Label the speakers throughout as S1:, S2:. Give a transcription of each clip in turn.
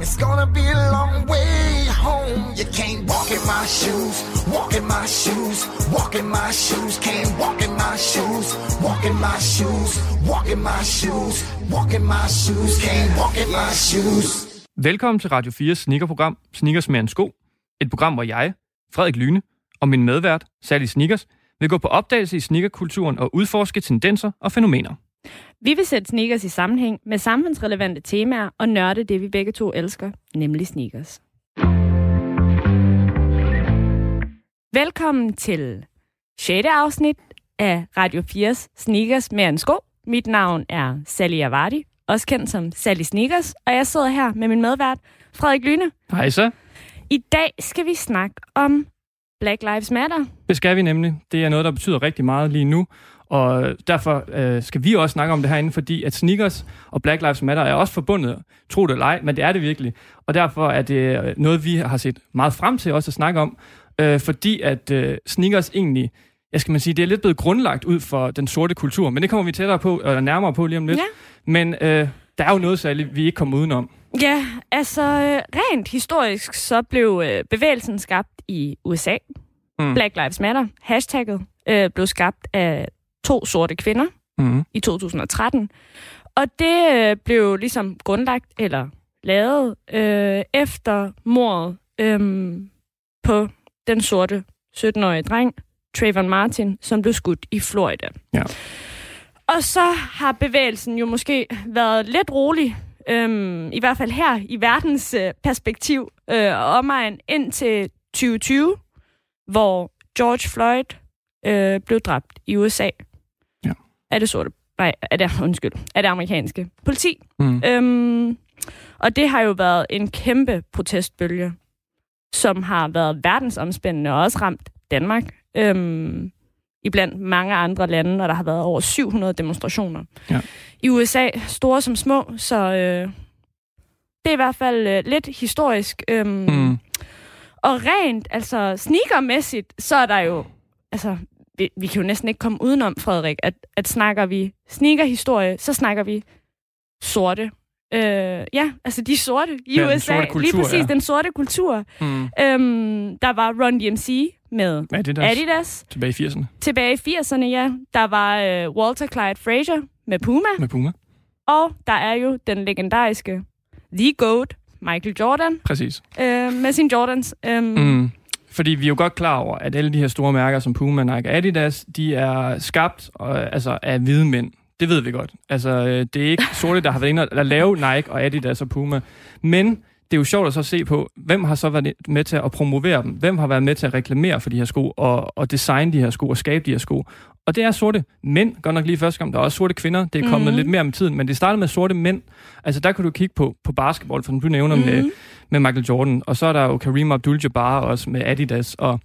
S1: It's gonna be a long way home. You can't walk in my shoes, walk in my shoes, walk in my shoes. Can't my shoes, walk in my shoes, walk in my shoes, walk in my shoes. Can't walk in my shoes.
S2: Velkommen til Radio 4's sneakerprogram Sneakers med en sko. Et program, hvor jeg, Frederik Lyne, og min medvært, Sally Sneakers, vil gå på opdagelse i sneakerkulturen og udforske tendenser og fænomener.
S3: Vi vil sætte sneakers i sammenhæng med samfundsrelevante temaer og nørde det, vi begge to elsker, nemlig sneakers. Velkommen til 6. afsnit af Radio 4's Sneakers med en sko. Mit navn er Sally Avardi, også kendt som Sally Sneakers, og jeg sidder her med min medvært, Frederik Lyne.
S2: Hej så.
S3: I dag skal vi snakke om Black Lives Matter.
S2: Det skal vi nemlig. Det er noget, der betyder rigtig meget lige nu. Og derfor øh, skal vi også snakke om det herinde, fordi at sneakers og Black Lives Matter er også forbundet, tro det eller ej, men det er det virkelig. Og derfor er det øh, noget, vi har set meget frem til også at snakke om, øh, fordi at øh, sneakers egentlig, jeg skal man sige, det er lidt blevet grundlagt ud for den sorte kultur, men det kommer vi tættere på, eller nærmere på lige om lidt.
S3: Ja.
S2: Men øh, der er jo noget særligt, vi ikke kommer udenom.
S3: Ja, altså øh, rent historisk så blev øh, bevægelsen skabt i USA.
S2: Mm.
S3: Black Lives Matter, hashtagget, øh, blev skabt af to sorte kvinder
S2: Mm.
S3: i 2013. Og det øh, blev ligesom grundlagt eller lavet øh, efter mordet øh, på den sorte 17-årige dreng, Trayvon Martin, som blev skudt i Florida.
S2: Ja.
S3: Og så har bevægelsen jo måske været lidt rolig, øhm, i hvert fald her i verdens øh, perspektiv, øh, og omegn indtil 2020, hvor George Floyd øh, blev dræbt i USA.
S2: Ja.
S3: Er det sorte? Nej, er det, undskyld, er det amerikanske politi.
S2: Mm.
S3: Øhm, og det har jo været en kæmpe protestbølge, som har været verdensomspændende og også ramt Danmark. Øhm, i blandt mange andre lande, og der har været over 700 demonstrationer.
S2: Ja.
S3: I USA, store som små, så øh, det er i hvert fald øh, lidt historisk. Øhm,
S2: Mm.
S3: Og rent, altså sneakermæssigt, så er der jo, altså, vi, vi kan jo næsten ikke komme udenom, Frederik, at, at snakker vi sneakerhistorie, så snakker vi sorte. Øh, ja, altså de sorte i
S2: Ja,
S3: USA.
S2: sorte kultur,
S3: Lige præcis,
S2: ja.
S3: den sorte kultur.
S2: Mm.
S3: Øhm, der var Run DMC med
S2: der?
S3: Adidas.
S2: Tilbage i 80'erne
S3: Tilbage i 80'erne, ja. Der var øh, Walter Clyde Frazier med Puma.
S2: med Puma.
S3: Og der er jo den legendariske The GOAT, Michael Jordan,
S2: Præcis.
S3: øh, med sin Jordans. Øhm,
S2: Mm. Fordi vi er jo godt klar over, at alle de her store mærker som Puma, Nike og Adidas, de er skabt og, altså, af hvide mænd. Det ved vi godt. Altså, øh, det er ikke sorte, der har været inde og- at lave Nike og Adidas og Puma. Men det er jo sjovt at så se på, hvem har så været med til at promovere dem? Hvem har været med til at reklamere for de her sko og, og designe de her sko og skabe de her sko? Og det er sorte mænd, godt nok lige første gang. Der er også sorte kvinder. Det er kommet
S3: Mhm.
S2: lidt mere med tiden, men det startede med sorte mænd. Altså, der kan du kigge på, på basketball, som du nævner
S3: Mhm.
S2: med, med Michael Jordan. Og så er der jo Kareem Abdul-Jabbar også med Adidas. Og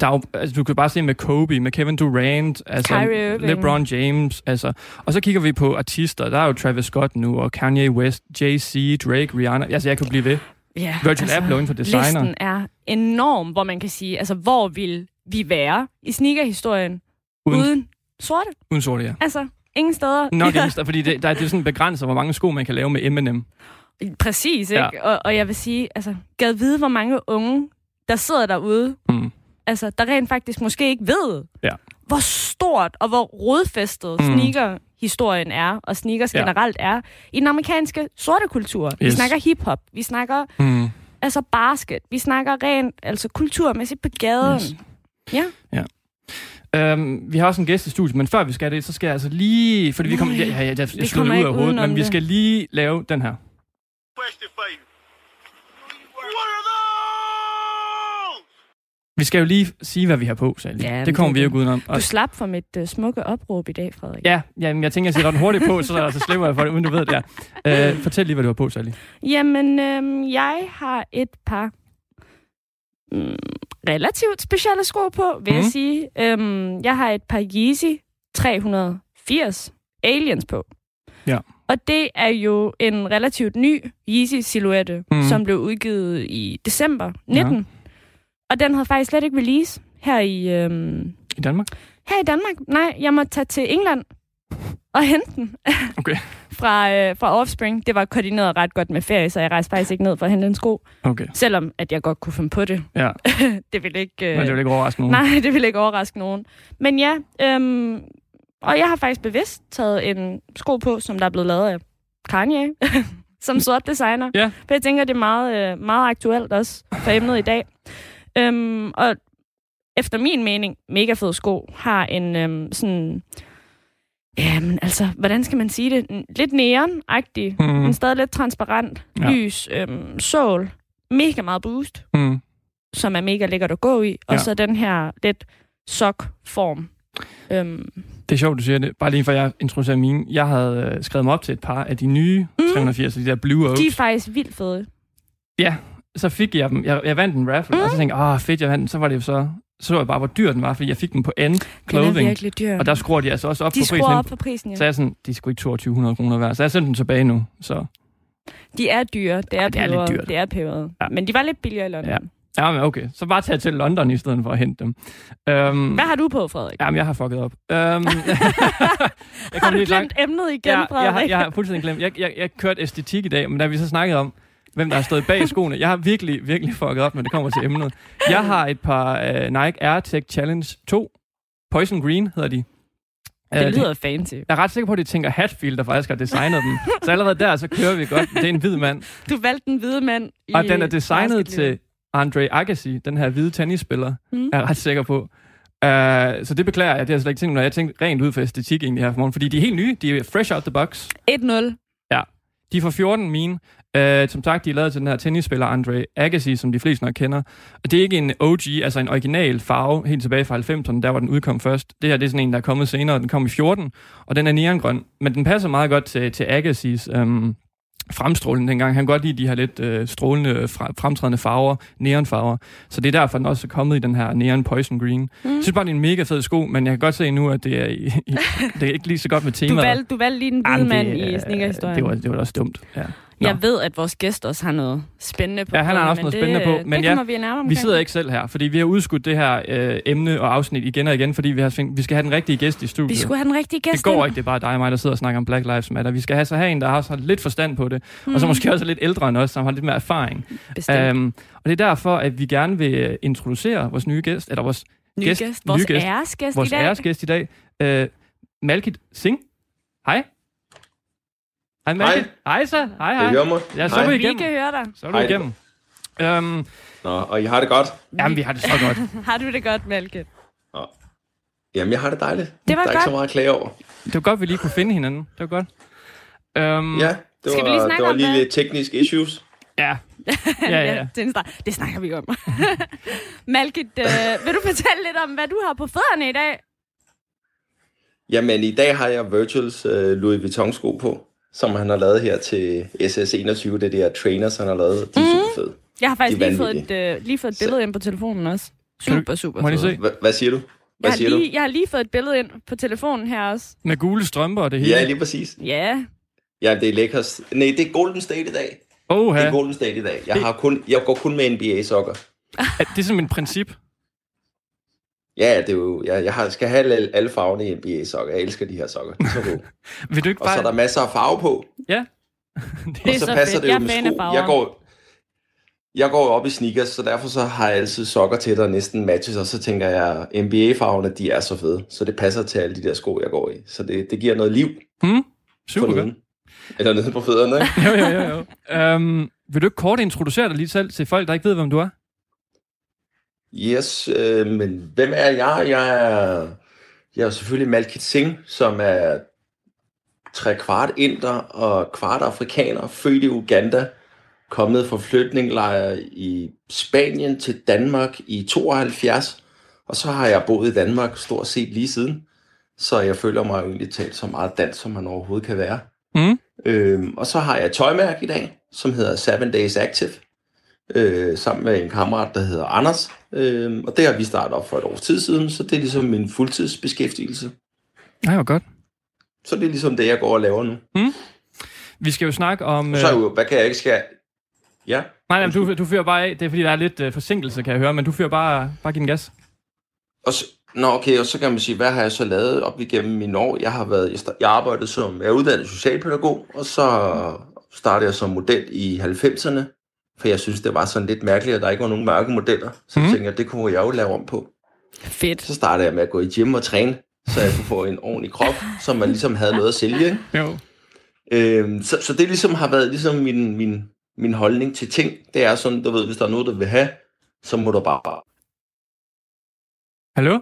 S2: der er jo, altså, du kan bare se med Kobe, med Kevin Durant, altså. LeBron James. Altså. Og så kigger vi på artister. Der er jo Travis Scott nu, og Kanye West, Jay-Z, Drake, Rihanna. Altså, jeg kan blive ved.
S3: Ja,
S2: Virgil Abloh inden for designer.
S3: Listen er enorm, hvor man kan sige, altså hvor vil vi være i sneakerhistorien
S2: Uden,
S3: uden, sorte?
S2: uden sorte, ja.
S3: Altså, ingen steder.
S2: Nok
S3: ja,
S2: ja. fordi det, der, det er sådan begrænset, hvor mange sko man kan lave med M&M.
S3: Præcis, ikke?
S2: Ja.
S3: Og, og jeg vil sige, altså, gad vide, hvor mange unge, der sidder derude,
S2: Mm.
S3: Altså, der rent faktisk måske ikke ved,
S2: Ja.
S3: hvor stort og hvor rodfæstet
S2: Mm.
S3: mm. sneaker-historien er, og sneakers
S2: Ja.
S3: ja. generelt er, i den amerikanske sorte kultur. Vi
S2: Yes.
S3: snakker hiphop, vi snakker
S2: Mm.
S3: altså basket, vi snakker rent altså kulturmæssigt på gaden.
S2: Yes.
S3: Ja.
S2: Øhm, vi har også en gæst i studiet, men før vi skal det, så skal jeg altså lige... Fordi vi kommer... Ja, ja, ja, jeg, jeg
S3: vi
S2: slår
S3: kommer
S2: det ud af hovedet, men vi
S3: det.
S2: skal lige lave den her.
S4: question for you.
S2: Vi skal jo lige sige, hvad vi har på, Sally.
S3: Ja,
S2: det kommer vi jo ikke udenom.
S3: Du slap for mit uh, smukke opråb i dag, Frederik.
S2: ja, ja, men jeg tænker, jeg sætter den hurtigt på, så, så slipper jeg for det, uden du ved det. Ja. Øh, fortæl lige, hvad du har på, Sally.
S3: Jamen, øhm, jeg har et par mm, relativt specielle sko på, vil mm. jeg sige. Øhm, jeg har et par Yeezy 380 Aliens på.
S2: Ja.
S3: Og det er jo en relativt ny Yeezy-silhuette, mm. som blev udgivet i december 19. Ja. Og den havde faktisk slet ikke release her i, øhm,
S2: I Danmark?
S3: her i Danmark. Nej, jeg må tage til England og hente den
S2: Okay.
S3: fra, øh, fra Offspring. Det var koordineret ret godt med ferie, så jeg rejste faktisk ikke ned for at hente en sko.
S2: Okay.
S3: Selvom at jeg godt kunne finde på det.
S2: Ja,
S3: det ville ikke... Øh,
S2: men det vil ikke overraske nogen.
S3: Nej, det ville ikke overraske nogen. Men ja, øhm, og jeg har faktisk bevidst taget en sko på, som der er blevet lavet af Kanye, som sort designer.
S2: Ja.
S3: For jeg tænker, det er meget, øh, meget aktuelt også for emnet i dag. Øhm, og efter min mening, mega fed sko, har en øhm, sådan... Jamen, altså, hvordan skal man sige det? Lidt neon-agtig, mm. men stadig lidt transparent,
S2: Ja.
S3: lys, øhm, sål, mega meget boost
S2: Mm.
S3: som er mega lækkert at gå i, og
S2: Ja.
S3: så den her lidt sok-form. Øhm,
S2: Det er sjovt, du siger det. Bare lige for jeg introducerer mine. Jeg havde øh, skrevet mig op til et par af de nye
S3: Mm.
S2: 380, de der Blue Oaks.
S3: de er faktisk vildt fede.
S2: Ja, så fik jeg dem. Jeg, jeg vandt en raffle, mm. og så tænkte jeg, åh fedt, jeg vandt den. Så var det jo så, så jeg bare, hvor dyr den var, fordi jeg fik den på End
S3: Den er
S2: Clothing.
S3: virkelig dyr.
S2: Og der skruer de altså også op
S3: de
S2: på prisen.
S3: op for prisen, ja.
S2: Så jeg sådan, de sgu ikke 2200 kroner værd. Så jeg sendte den tilbage nu. Så
S3: De er dyre. Det er,
S2: Ja, det er lidt dyrt.
S3: Det er peberet.
S2: Ja.
S3: Men de var lidt billigere i London.
S2: Ja.
S3: Ja.
S2: men okay. Så bare tage til London i stedet for at hente dem. Um,
S3: Hvad har du på, Frederik?
S2: Jamen, jeg har fucket op. Um, jeg
S3: har du
S2: lige
S3: glemt emnet igen,
S2: ja, jeg,
S3: Frederik?
S2: har, jeg har fuldstændig glemt. Jeg, jeg, jeg kørte æstetik i dag, men da vi så snakkede om, hvem der har stået bag skoene, jeg har virkelig, virkelig fucket op, når det kommer til emnet. Jeg har et par uh, Nike Air Tech Challenge 2. Poison Green hedder de.
S3: det
S2: Øh,
S3: lyder fancy.
S2: Jeg er ret sikker på, at de tænker Hatfield, der faktisk har designet dem. Så allerede der, så kører vi godt. Det er en hvid mand.
S3: Du valgte en hvide mand i
S2: Og den er designet til Andre Agassi, den her hvide tennisspiller,
S3: Mm.
S2: er jeg ret sikker på. Uh, så det beklager jeg, det har jeg slet ikke tænkt, når jeg tænkte rent ud for æstetik egentlig her for morgen, fordi de er helt nye, de er fresh out the box.
S3: 1-0.
S2: De er fra 14 mine. Uh, som sagt, de er lavet til den her tennisspiller Andre Agassi, som de fleste nok kender. Og det er ikke en OG, altså en original farve, helt tilbage fra 90'erne, der hvor den udkom først. Det her det er sådan en, der er kommet senere, den kom i 14, og den er neongrøn. Men den passer meget godt til, til Agassis øhm, fremstråling dengang. Han kan godt lide de her lidt øh, strålende, fremtrædende farver, neonfarver. Så det er derfor, den også er kommet i den her neon poison green. Mm. Jeg synes bare, det er en mega fed sko, men jeg kan godt se nu, at det er, i, i, det er ikke lige så godt med
S3: Du
S2: temaet.
S3: valgte, du valgte lige den hvide mand i sneakerhistorien.
S2: Det var, det var også dumt, ja. Nå.
S3: Jeg ved, at vores gæst også har noget spændende på.
S2: Ja, han har også noget
S3: men
S2: spændende
S3: det,
S2: på, men
S3: det
S2: ja,
S3: vi nærmere
S2: Vi
S3: omkring.
S2: sidder ikke selv her, fordi vi har udskudt det her øh, emne og afsnit igen og igen, fordi vi, har, tænkt, vi skal have den rigtige gæst i studiet.
S3: Vi skulle have den rigtige gæst
S2: det går
S3: ind.
S2: ikke, det er bare dig og mig, der sidder og snakker om Black Lives Matter. Vi skal have så have en, der har så lidt forstand på det, mm. og så måske også er lidt ældre end os, som har lidt mere erfaring.
S3: Bestemt.
S2: Um, og det er derfor, at vi gerne vil øh, introducere vores nye gæst, eller vores,
S3: Ny
S2: gæst-
S3: gæst. Vores
S2: nye gæst.
S3: æresgæst
S2: vores
S3: i dag.
S2: æresgæst i dag, uh, Malkit Singh. Hej. Hej Malkit. Hej så. Hej
S5: Kan I
S2: hej.
S5: høre mig?
S2: Ja, så er vi
S3: Vi
S2: igennem.
S3: kan høre dig.
S2: Så er du
S5: Hej.
S2: igennem. Um,
S5: Nå, og I har det godt?
S2: jamen, vi har det så godt.
S3: Har du det godt, Malke?
S5: Nå. Jamen, jeg har det dejligt.
S3: Det var
S5: Der er ikke
S3: godt.
S5: så meget at klage over.
S2: Det var godt, vi lige kunne finde hinanden. Det var godt. Um,
S5: Ja, det
S3: Skal vi
S5: var,
S3: lige snakke
S5: det var
S3: om
S5: lige lidt tekniske issues.
S2: Ja. Ja, ja, ja.
S3: start. Det snakker vi om. Malkit, øh, vil du fortælle lidt om, hvad du har på fødderne i dag?
S5: Jamen, i dag har jeg Virtuals uh, Louis Vuitton sko på, som han har lavet her til SS21. Det er de her trainers, han har lavet. De er super fede.
S3: Jeg har faktisk lige fået, et, øh, lige fået et billede ind på telefonen også.
S2: Du-
S3: Super, super
S2: Må jeg se?
S5: Hva- Hvad siger du?
S3: Jeg
S5: Hvad
S3: har,
S5: siger du?
S3: lige, jeg har lige fået et billede ind på telefonen her også.
S2: Med gule strømper og det hele.
S5: Ja, lige præcis.
S3: Ja,
S5: Ja, det er lækkert. Nej, det er Golden State i dag. Det
S2: Oha.
S5: er Golden State i dag. Jeg, har kun, jeg går kun med NBA-sokker.
S2: Er det er som en princip.
S5: Ja, det er jo, jeg, jeg har, skal have alle, alle farverne i NBA-sokker. Jeg elsker de her sokker. De er så.
S2: Vil du ikke
S5: Og så er
S2: bare...
S5: der masser af farve på.
S2: Ja.
S3: det er
S5: og
S3: så,
S5: så, passer
S3: fedt.
S5: det jo med sko.
S3: farver.
S5: Jeg går, jeg går op i sneakers, så derfor så har jeg altid sokker til, der næsten matches, og så tænker jeg, NBA-farverne, de er så fede, så det passer til alle de der sko, jeg går i. Så det, det giver noget liv på
S2: Super godt.
S5: Eller nede på fødderne, ikke?
S2: Jo, jo, jo. jo. Um, vil du ikke kort introducere dig lige selv til folk, der ikke ved, hvem du er?
S5: Yes, øh, men hvem er jeg? Jeg er, jeg er selvfølgelig Malkit Singh, som er tre kvart inder og kvart afrikaner, født i Uganda, kommet fra flygtningelejre i Spanien til Danmark i 72, og så har jeg boet i Danmark stort set lige siden, så jeg føler mig egentlig talt så meget dansk, som man overhovedet kan være.
S2: Mm.
S5: Øhm, og så har jeg et tøjmærke i dag, som hedder Seven Days Active, øh, sammen med en kammerat, der hedder Anders. Øhm, og det har vi startet op for et års tid siden, så det er ligesom min fuldtidsbeskæftigelse.
S2: Nej, hvor godt.
S5: så det er ligesom det, jeg går og laver nu.
S2: Vi skal jo snakke om...
S5: Så er
S2: øh,
S5: jo, hvad kan jeg ikke skal... Ja,
S2: nej, nej, du, du fyrer bare af. Det er, fordi der er lidt øh, forsinkelse, kan jeg høre, men du fyrer bare, bare giv den gas.
S5: og så, Nå, okay, og så kan man sige, hvad har jeg så lavet op igennem mine år? Jeg har været, jeg, jeg arbejdede som, jeg er uddannet socialpædagog, og så startede jeg som model i 90'erne, for jeg synes, det var sådan lidt mærkeligt, at der ikke var nogen mørke modeller. Så mm. tænkte jeg, det kunne jeg jo lave om på.
S3: Fedt.
S5: Så startede jeg med at gå i gym og træne, så jeg kunne få en ordentlig krop, så man ligesom havde noget at sælge. ikke?
S2: Jo.
S5: Øhm, så, så det ligesom har været ligesom min, min, min holdning til ting. Det er sådan, du ved, hvis der er noget, du vil have, så må du bare
S2: Hallo?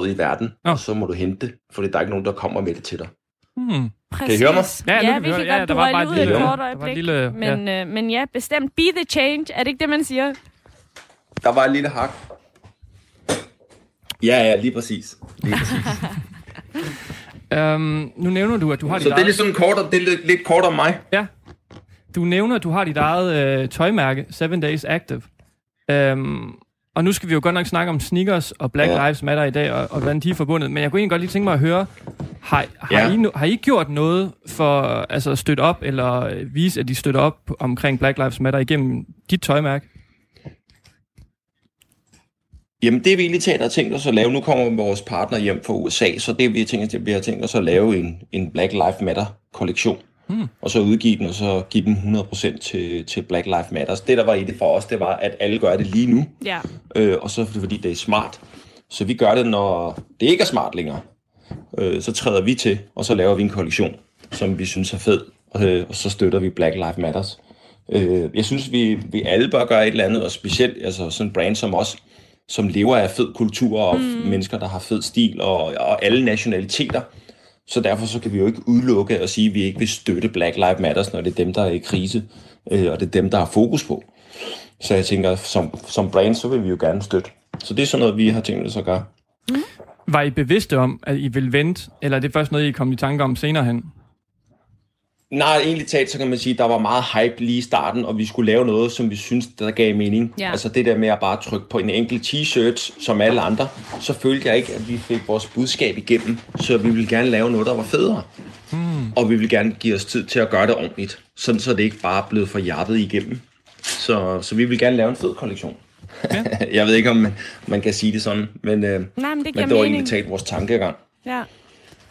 S5: ud i verden,
S2: Nå.
S5: og så må du hente det, fordi der er ikke nogen, der kommer med det til dig.
S2: Hmm.
S3: Præcis.
S5: I høre mig?
S2: Ja, nu
S3: ja
S2: kan
S3: vi
S2: vi
S3: kan
S2: høre. Ja,
S3: godt,
S2: der
S3: du
S2: var bare et lille-
S3: kort øjeblik.
S2: lille-
S3: men, øh, men ja, bestemt. Be the change. Er det ikke det, man siger?
S5: Der var et lille hak. Ja, ja, lige præcis. Lige præcis.
S2: Øhm, nu nævner du, at du har dit
S5: så det er
S2: eget...
S5: ligesom kort, det er lidt, lidt kort om mig.
S2: Ja. Du nævner, at du har dit eget øh, tøjmærke, 7 Days Active. Øhm, og nu skal vi jo godt nok snakke om sneakers og Black
S5: Ja.
S2: Lives Matter i dag, og, og hvordan de er forbundet. Men jeg kunne egentlig godt lige tænke mig at høre, har, har,
S5: Ja.
S2: I, no, har I gjort noget for altså, at støtte op, eller øh, vise, at de støtter op omkring Black Lives Matter igennem dit tøjmærke?
S5: Jamen, det vi egentlig talt har tænkt os at lave, nu kommer vores partner hjem fra USA, så det vi os, det, vi har tænkt os at lave en, en Black Lives Matter kollektion.
S2: Hmm.
S5: Og så udgive den, og så give dem 100% til, til Black Lives Matter. Det, der var i det for os, det var, at alle gør det lige nu.
S3: Ja.
S5: øh, og så er det fordi det er smart. Så vi gør det, når det ikke er smart længere. Øh, så træder vi til, og så laver vi en kollektion, som vi synes er fed, øh, og så støtter vi Black Lives Matters. Øh, jeg synes, vi, vi alle bør gøre et eller andet, og specielt altså sådan en brand som os, som lever af fed kultur og mm. mennesker, der har fed stil og, og alle nationaliteter. Så derfor så kan vi jo ikke udelukke at sige, at vi ikke vil støtte Black Lives Matters, når det er dem, der er i krise, øh, og det er dem, der har fokus på. Så jeg tænker, som, som brand, så vil vi jo gerne støtte. Så det er sådan noget, vi har tænkt os at gøre.
S2: Var I bevidste om, at I vil vente, eller er det først noget, I kom i tanke om senere hen?
S5: Nej, egentlig talt, så kan man sige, at der var meget hype lige i starten, og vi skulle lave noget, som vi synes, der gav mening.
S3: Ja.
S5: Altså det der med at bare trykke på en enkelt t-shirt, som alle andre, så følte jeg ikke, at vi fik vores budskab igennem. Så vi ville gerne lave noget, der var federe. Hmm. Og vi vil gerne give os tid til at gøre det ordentligt, sådan så det ikke bare blevet for jappet igennem. Så, så vi vil gerne lave en fed kollektion.
S2: Ja.
S5: jeg ved ikke, om man, man kan sige det sådan, men, øh,
S3: Nej, men det
S5: men det var
S3: mening.
S5: egentlig talt vores tankegang.
S3: Ja.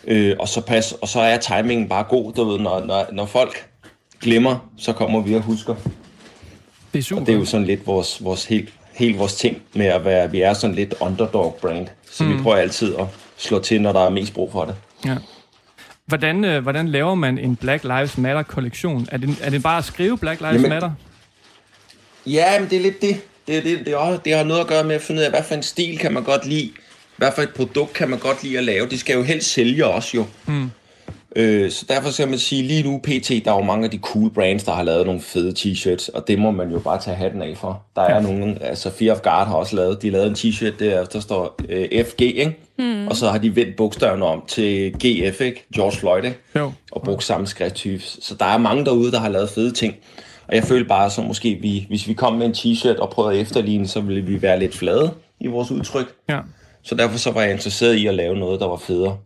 S5: Øh, og, så pas, og så er timingen bare god, du ved, når, når, når folk glemmer, så kommer vi og husker.
S2: Det er super.
S5: Og det er jo sådan lidt vores, vores helt, helt vores ting med at være, vi er sådan lidt underdog brand. Så mm. vi prøver altid at slå til, når der er mest brug for det.
S2: Ja. Hvordan, øh, hvordan laver man en Black Lives Matter-kollektion? Er det, er det bare at skrive Black Lives
S5: Jamen-
S2: Matter?
S5: Ja, men det er lidt det. Det, det, det, også, det har noget at gøre med at finde ud af, hvad for en stil kan man godt lide. Hvad for et produkt kan man godt lide at lave. Det skal jo helst sælge også jo.
S2: Mm.
S5: Øh, så derfor skal man sige, lige nu PT, der er jo mange af de cool brands, der har lavet nogle fede t-shirts, og det må man jo bare tage hatten af for. Der er nogle, altså Fear of God har også lavet, de har lavet en t-shirt, der, der står øh, FG, ikke? Mm. Og så har de vendt bogstaverne om til GF, ikke? George Floyd, ikke?
S2: Jo.
S5: og brugt samme skrifttype. Så der er mange derude, der har lavet fede ting. Og jeg føler bare, så måske vi, hvis vi kom med en t-shirt og prøvede at efterligne, så ville vi være lidt flade i vores udtryk.
S2: Ja.
S5: Så derfor så var jeg interesseret i at lave noget, der var federe.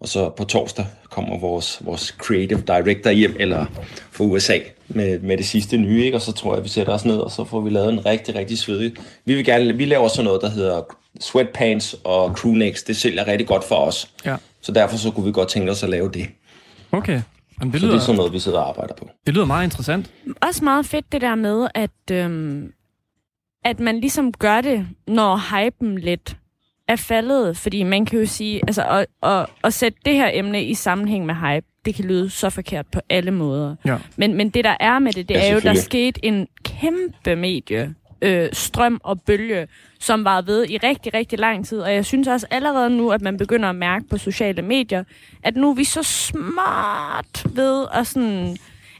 S5: Og så på torsdag kommer vores, vores creative director hjem, eller fra USA, med, med det sidste nye, ikke? og så tror jeg, vi sætter os ned, og så får vi lavet en rigtig, rigtig svedig. Vi, vil gerne, vi laver sådan noget, der hedder sweatpants og crewnecks. Det sælger rigtig godt for os.
S2: Ja.
S5: Så derfor så kunne vi godt tænke os at lave det.
S2: Okay. Jamen, det,
S5: Så det
S2: lyder,
S5: er sådan noget, vi sidder og arbejder på.
S2: det lyder meget interessant.
S3: Også meget fedt det der med, at, øhm, at man ligesom gør det, når hypen lidt er faldet. Fordi man kan jo sige, altså at, at, at sætte det her emne i sammenhæng med hype, det kan lyde så forkert på alle måder.
S2: Ja.
S3: Men, men det der er med det, det
S5: Ja,
S3: er jo, der skete en kæmpe medie, øh, strøm og bølge, som var ved i rigtig, rigtig lang tid. Og jeg synes også allerede nu, at man begynder at mærke på sociale medier, at nu er vi så smart ved at sådan...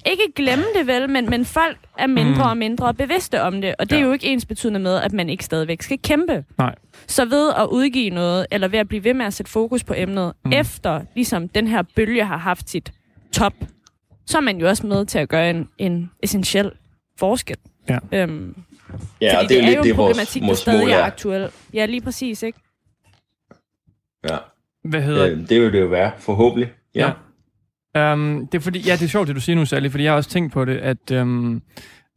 S3: Ikke glemme det vel, men, men folk er mindre
S2: Mm.
S3: og mindre bevidste om det. Og det er
S2: Ja.
S3: jo ikke ens betydende med, at man ikke stadigvæk skal kæmpe.
S2: Nej.
S3: Så ved at udgive noget, eller ved at blive ved med at sætte fokus på emnet, mm. efter ligesom den her bølge har haft sit top, så er man jo også med til at gøre en, en essentiel forskel.
S2: Ja.
S3: Øhm,
S5: Ja,
S3: fordi
S5: og det er jo
S3: jo
S5: lidt det, vores,
S3: problematik, der
S5: vores
S3: stadig
S5: mål
S3: er aktuel. Ja, lige præcis, ikke?
S5: Ja.
S2: Hvad hedder
S5: Øh, det vil det jo være, forhåbentlig. Ja.
S2: Ja.
S5: ja.
S2: Um, det er fordi, ja, det er sjovt, det du siger nu, Sally, fordi jeg har også tænkt på det, at, um,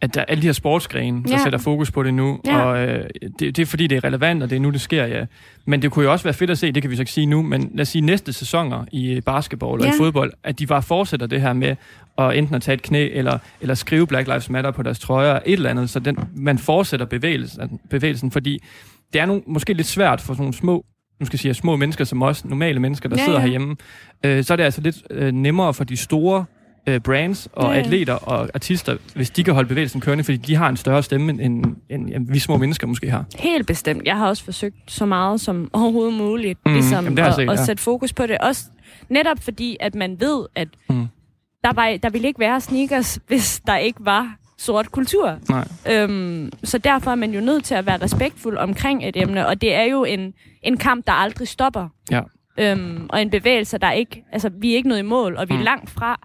S2: at der er alle de her sportsgrene, der
S3: Ja.
S2: sætter fokus på det nu,
S3: Ja.
S2: og uh, det, det er fordi, det er relevant, og det er nu, det sker, ja. Men det kunne jo også være fedt at se, det kan vi så ikke sige nu, men lad os sige næste sæsoner i basketball og
S3: Ja.
S2: i fodbold, at de bare fortsætter det her med at enten at tage et knæ, eller, eller skrive Black Lives Matter på deres trøjer, et eller andet, så den, man fortsætter bevægelsen, bevægelsen, fordi det er nu måske lidt svært for sådan nogle små nu skal jeg sige, små mennesker som os, normale mennesker, der
S3: ja,
S2: sidder
S3: ja.
S2: herhjemme, øh, så er det altså lidt øh, nemmere for de store øh, brands og
S3: ja.
S2: atleter og artister, hvis de kan holde bevægelsen kørende, fordi de har en større stemme, end, end, end vi små mennesker måske har.
S3: Helt bestemt. Jeg har også forsøgt så meget som overhovedet muligt, mm, ligesom
S2: jamen,
S3: at,
S2: set,
S3: at
S2: ja.
S3: sætte fokus på det. Også netop fordi, at man ved, at
S2: Mm.
S3: der, var, der ville ikke være sneakers, hvis der ikke var sort kultur.
S2: Nej.
S3: Øhm, så derfor er man jo nødt til at være respektfuld omkring et emne, og det er jo en, en kamp, der aldrig stopper.
S2: Ja.
S3: Øhm, og en bevægelse, der ikke... Altså, vi er ikke nået i mål, og vi er
S2: Mm.
S3: langt fra.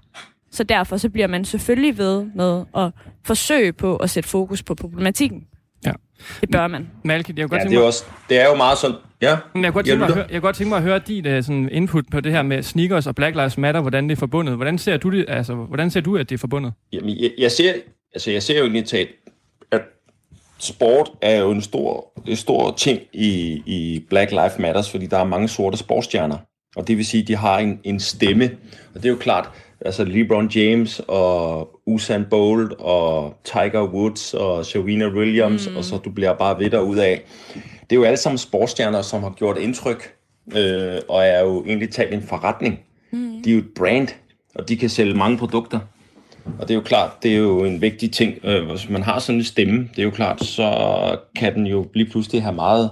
S3: Så derfor så bliver man selvfølgelig ved med at forsøge på at sætte fokus på problematikken.
S2: Ja.
S3: Det bør man.
S2: Malke, jeg kunne
S5: Ja,
S2: godt
S5: det er, også, det er jo meget sådan... Ja,
S2: Men jeg kunne godt
S5: Jeg
S2: tænke mig, at høre, jeg kunne godt tænke mig at høre dit uh, sådan input på det her med sneakers og Black Lives Matter, hvordan det er forbundet. Hvordan ser du det, altså, hvordan ser du, at det er forbundet?
S5: Jamen, jeg, jeg, ser, altså, jeg ser jo egentlig talt, at sport er jo en stor, en stor ting i, i Black Lives Matters, fordi der er mange sorte sportsstjerner. Og det vil sige, at de har en, en stemme. Og det er jo klart, altså LeBron James og Usain Bolt og Tiger Woods og Serena Williams, mm. og så du bliver bare ved ud af. Det er jo alle sammen sportsstjerner, som har gjort indtryk, øh, og er jo egentlig talt en forretning. Mm. De er jo et brand, og de kan sælge mange produkter. Og det er jo klart, det er jo en vigtig ting. Øh, hvis man har sådan en stemme, det er jo klart, så kan den jo lige pludselig have meget,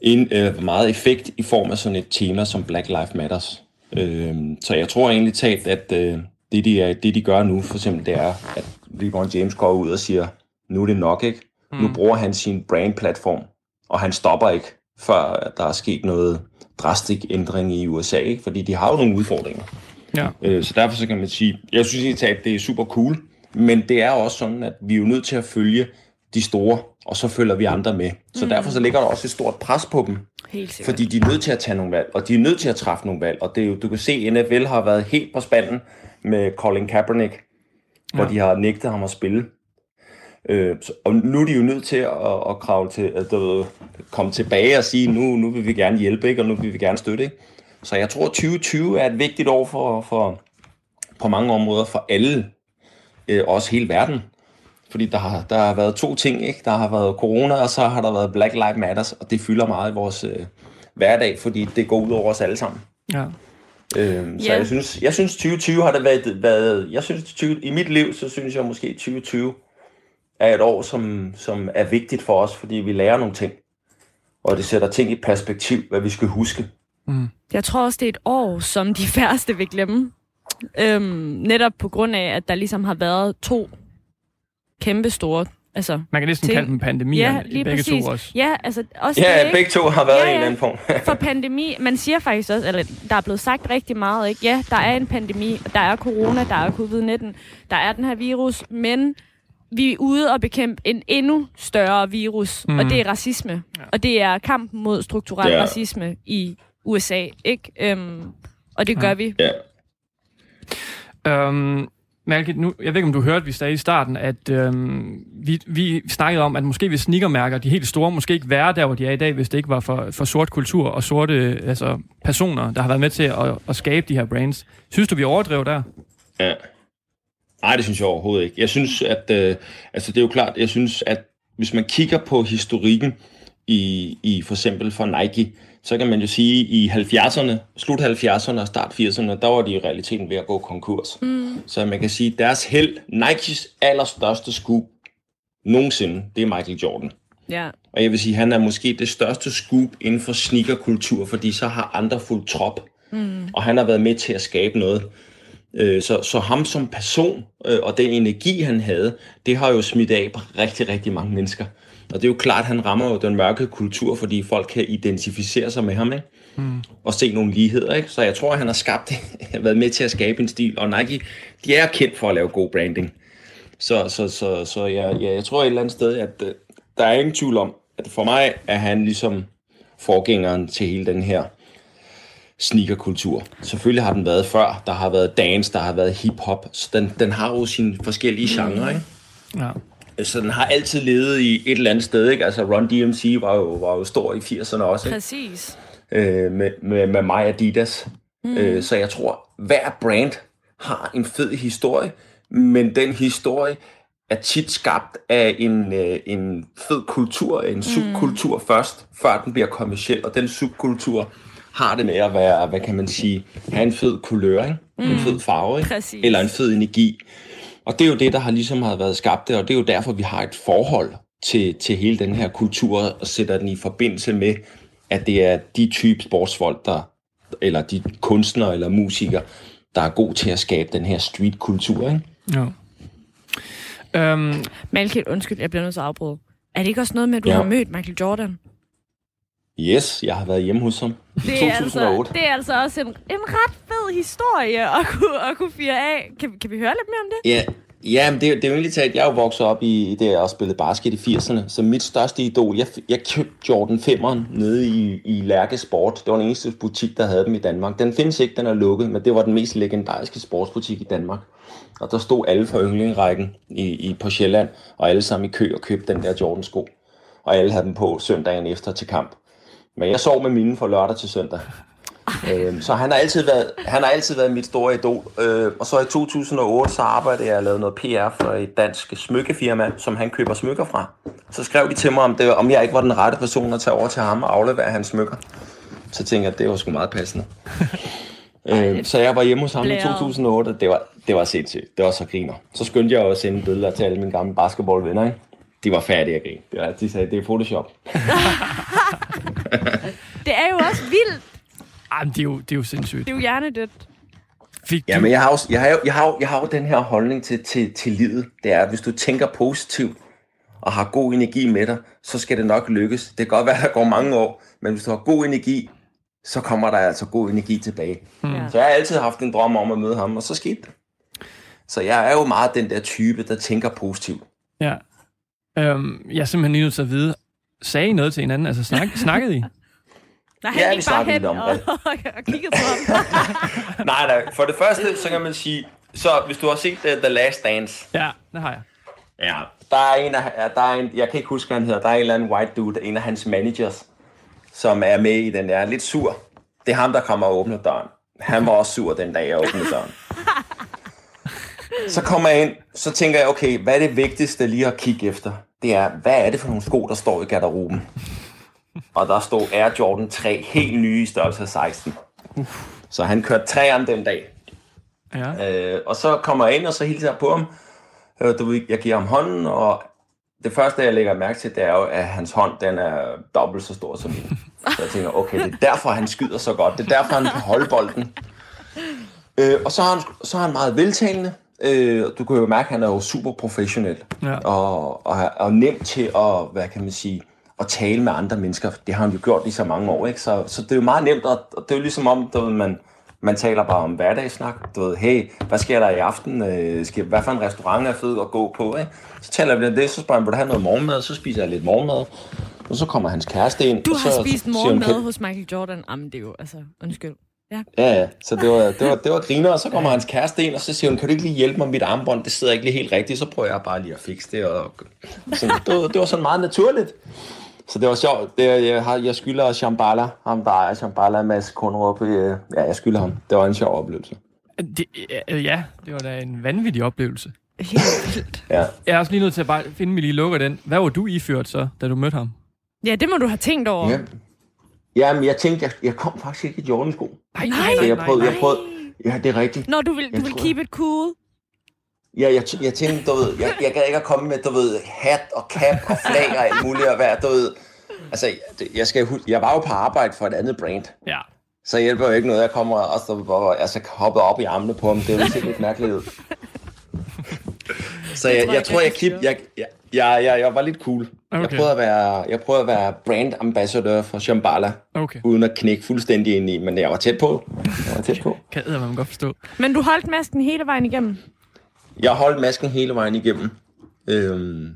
S5: en, øh, meget effekt i form af sådan et tema som Black Lives Matters. Øh, så jeg tror egentlig talt, at øh, det, de er, det de gør nu, for eksempel, det er, at LeBron James går ud og siger, nu er det nok, ikke? Mm. Nu bruger han sin brand-platform, og han stopper ikke, før der er sket noget drastisk ændring i USA, ikke? fordi de har jo nogle udfordringer.
S2: Ja.
S5: Øh, så derfor så kan man sige, jeg synes egentlig, at det er super cool, men det er også sådan, at vi er jo nødt til at følge de store, og så følger vi andre med. Så mm. derfor så ligger der også et stort pres på dem,
S3: Helt sikkert.
S5: fordi de er nødt til at tage nogle valg, og de er nødt til at træffe nogle valg. Og det er jo, du kan se, at NFL har været helt på spanden med Colin Kaepernick, hvor
S2: Ja.
S5: de har nægtet ham at spille. Øh, så, og nu er de jo nødt til at, at kravle til, at du komme tilbage og sige, nu, nu vil vi gerne hjælpe, ikke? og nu vil vi gerne støtte. Ikke? Så jeg tror, at 2020 er et vigtigt år for, for, på mange områder for alle, øh, også hele verden. Fordi der har, der har været to ting, ikke? Der har været corona, og så har der været Black Lives Matters, og det fylder meget i vores øh, hverdag, fordi det går ud over os alle sammen.
S2: Ja.
S5: Øhm, så
S3: Ja.
S5: jeg synes, jeg synes 2020 har det været, været jeg synes 20, i mit liv, så synes jeg måske 2020 er et år, som, som er vigtigt for os, fordi vi lærer nogle ting. Og det sætter ting i perspektiv, hvad vi skal huske.
S3: Jeg tror også, det er et år, som de færreste vil glemme. Øhm, netop på grund af, at der ligesom har været to kæmpe store... Altså,
S2: Man kan næsten
S3: Ting.
S2: kalde dem pandemier,
S3: ja, lige
S2: begge
S3: præcis.
S2: to også.
S3: Ja, altså også
S5: Ja,
S3: det, ikke?
S5: begge to har været
S3: Ja,
S5: ja, ja.
S3: ja.
S5: en anden form.
S3: For pandemi, man siger faktisk også, eller der er blevet sagt rigtig meget, ikke? Ja, der er en pandemi, der er corona, der er covid-19, der er den her virus, men vi er ude og bekæmpe en endnu større virus, mm. og det er racisme. Ja. Og det er kampen mod strukturel
S5: Ja.
S3: racisme i USA, ikke? Øhm, og det gør vi.
S5: Ja.
S2: Øhm, Malke, nu, jeg ved ikke, om du hørte, vi sagde i starten, at øhm, vi, vi snakkede om, at måske hvis sneakermærker, de helt store, måske ikke være der, hvor de er i dag, hvis det ikke var for, for sort kultur og sorte altså, personer, der har været med til at, at skabe de her brands. Synes du, vi overdrev der?
S5: Ja. Nej, det synes jeg overhovedet ikke. Jeg synes, at øh, altså det er jo klart, jeg synes, at hvis man kigger på historikken i, i for eksempel for Nike, så kan man jo sige, at i 70'erne, slut 70'erne og start 80'erne, der var de i realiteten ved at gå konkurs. Mm. Så man kan sige, at deres held, Nikes allerstørste scoop nogensinde, det er Michael Jordan.
S3: Ja.
S5: Og jeg vil sige, at han er måske det største scoop inden for sneakerkultur, fordi så har andre fuldt trop. Mm. Og han har været med til at skabe noget. Øh, Så, så ham som person, øh, og den energi, han havde, det har jo smidt af på rigtig, rigtig mange mennesker. Og det er jo klart, at han rammer jo den mørke kultur, fordi folk kan identificere sig med ham, ikke? Mm. og se nogle ligheder. Ikke? Så jeg tror, at han har skabt, har været med til at skabe en stil. Og Nike, de er kendt for at lave god branding. Så, så, så, så jeg, jeg, jeg tror et eller andet sted, at øh, der er ingen tvivl om, at for mig er han ligesom forgængeren til hele den her sneakerkultur. Selvfølgelig har den været før. Der har været dance, der har været hip-hop. Så den, den har jo sine forskellige genrer, ikke?
S2: Ja.
S5: Så den har altid levet i et eller andet sted, ikke? Altså Run DMC var jo, var jo stor i 80'erne også, ikke?
S3: Præcis.
S5: øh, med, med, med mig Adidas. Mm. Øh, så jeg tror, hver brand har en fed historie, men den historie er tit skabt af en, øh, en fed kultur, en subkultur først, før den bliver kommersiel, og den subkultur har det med at være, hvad kan man sige, have en fed kulør, ikke? en fed farve, ikke?
S3: Præcis.
S5: eller en fed energi. Og det er jo det, der har ligesom har været skabt det, og det er jo derfor, vi har et forhold til, til hele den her kultur, og sætter den i forbindelse med, at det er de type sportsfolk, der, eller de kunstnere eller musikere, der er god til at skabe den her streetkultur. Ikke?
S2: Jo. Øhm,
S3: Malkild, undskyld, jeg bliver nødt til at afbryde. Er det ikke også noget med, at du
S5: Ja.
S3: har mødt Michael Jordan?
S5: Yes, jeg har været hjemme hos ham i
S3: Det er,
S5: 2008.
S3: altså, det er altså også en, en ret fed historie at kunne, at kunne fire af. Kan, kan vi høre lidt mere om det?
S5: Ja, ja men det, er- det er jo egentlig talt, jeg er jo vokset op i det og spillet basket i 80'erne, så mit største idol, jeg, jeg købte Jordan 5'eren nede i, i Lærke Sport. Det var den eneste butik, der havde dem i Danmark. Den findes ikke, den er lukket, men det var den mest legendariske sportsbutik i Danmark. Og der stod alle fra yndlingrækken i, i, på Sjælland, og alle sammen i kø og købte den der Jordan-sko. Og alle havde dem på søndagen efter til kamp. Men jeg sov med mine fra lørdag til søndag. Øhm, så han har altid været, han har altid været mit store idol. Øh, og så i 2008, så arbejdede jeg og lavede noget PR for et dansk smykkefirma, som han køber smykker fra. Så skrev de til mig, om, det, om jeg ikke var den rette person at tage over til ham og aflevere hans smykker. Så tænkte jeg, at det var sgu meget passende. øh, så jeg var hjemme hos ham i
S3: Blæret.
S5: 2008, og det var, det var sindssygt. Det var så griner. Så skyndte jeg også sende billeder til alle mine gamle basketballvenner, ikke? De var færdige at grine. Det var, de sagde, det er Photoshop.
S3: Det er jo også vildt.
S2: ej, men det, er jo, det er jo sindssygt.
S3: Det er jo hjernedødt.
S2: Fik du,
S5: Ja, men jeg har, jo, jeg, har jo, jeg, har jo, jeg har jo den her holdning til, til, til livet. Det er, at hvis du tænker positivt og har god energi med dig, så skal det nok lykkes. Det kan godt være, at der går mange år, men hvis du har god energi, så kommer der altså god energi tilbage.
S3: Ja.
S5: Så jeg har altid haft en drøm om at møde ham, og så skete det. Så jeg er jo meget den der type, der tænker positivt.
S2: Ja. Øhm, jeg er simpelthen lige nødt til at vide, sagde I noget til hinanden? Altså, snak, snakkede I?
S3: Nej,
S5: Ja,
S3: han
S5: vi
S3: gik bare
S5: snakkede
S3: hen
S5: lidt om
S3: og,
S5: det.
S3: og kiggede på ham.
S5: Nej, nej. For det første, så kan man sige, så hvis du har set uh, The Last Dance,
S2: Ja, det har jeg.
S5: Ja, der er en af, ja, der er en, jeg kan ikke huske, hvad han hedder, der er en eller anden white dude, en af hans managers, som er med i den der, lidt sur. Det er ham, der kommer og åbner døren. Han var også sur den dag, jeg åbnede døren. Så kommer jeg ind, så tænker jeg, okay, hvad er det vigtigste lige at kigge efter? Det er, hvad er det for nogle sko, der står i garderoben? Og der stod Air Jordan 3, helt nye i størrelse 16. Så han kørte træerne den dag.
S2: Ja.
S5: Øh, og så kommer jeg ind, og så hilser jeg på ham. Øh, du jeg giver ham hånden, og det første, jeg lægger mærke til, det er jo, at hans hånd, den er dobbelt så stor som min. Så jeg tænker, okay, det er derfor, han skyder så godt. Det er derfor, han kan holde bolden. Øh, og så er, han, så er han meget veltalende. Øh, du kan jo mærke, at han er jo super professionel.
S2: Ja.
S5: Og, og, og nemt til at, hvad kan man sige, at tale med andre mennesker. Det har han jo gjort i så mange år, ikke? Så, så det er jo meget nemt, og og det er jo ligesom om, du ved, man, man taler bare om hverdagssnak. Du ved, hey, hvad sker der i aften? Øh, skal, hvad for en restaurant er fed at gå på? Ikke? Så taler vi om det, så spørger han, vil du have noget morgenmad? Så spiser jeg lidt morgenmad. Og så kommer hans kæreste ind.
S3: Du
S5: og så,
S3: har spist
S5: så hun,
S3: morgenmad
S5: "Kan-
S3: hos Michael Jordan. Jamen, det er jo, altså, undskyld. Ja.
S5: Ja, ja. Så det var, det var, det var griner, og så kommer hans kæreste ind, og så siger hun, kan du ikke lige hjælpe mig med mit armbånd? Det sidder ikke lige helt rigtigt. Så prøver jeg bare lige at fikse det. Og, så det, var, det var sådan meget naturligt. Så det var sjovt. Det, jeg, har, jeg skylder Shambhala, ham der ejer Shambhala, Mads øh, Ja, jeg skylder ham. Det var en sjov oplevelse.
S2: Det, ja, det var da en vanvittig oplevelse.
S3: Helt vildt.
S5: Ja.
S2: Jeg er også lige nødt til at bare finde, at vi lige lukker den. Hvad var du iført så, da du mødte ham?
S3: Ja, det må du have tænkt over.
S5: ja. Jamen, jeg tænkte, jeg, jeg kom faktisk ikke i Jordan-sko.
S2: Nej,
S3: nej,
S5: Så jeg prøvede, jeg
S3: nej.
S5: prøvede, ja, det er rigtigt.
S3: Når du vil, du
S5: Jeg
S3: vil
S5: tror-
S3: keep it cool.
S5: Ja, jeg, jeg tænkte, du ved, jeg, jeg gad ikke at komme med, du ved, hat og cap og flag og alt muligt at være, du ved. Altså, jeg, jeg skal huske, jeg var jo på arbejde for et andet brand.
S2: Ja.
S5: Så hjælper jo ikke noget, jeg kommer og så og, altså, hoppet op i armene på ham. Det ville se lidt mærkeligt ud. Så jeg,
S3: tror
S5: jeg,
S3: jeg
S5: tror, jeg, keep, jeg, jeg, jeg, jeg, jeg var lidt cool. Jeg
S2: Okay.
S5: prøvede at være, jeg prøvede at være brand ambassadør for Shambhala,
S2: Okay.
S5: uden at knække fuldstændig ind i, men jeg var tæt på. Jeg var tæt på.
S2: Kan man godt forstå.
S3: Men du holdt masken hele vejen igennem.
S5: Jeg holdt masken hele vejen igennem. Øhm,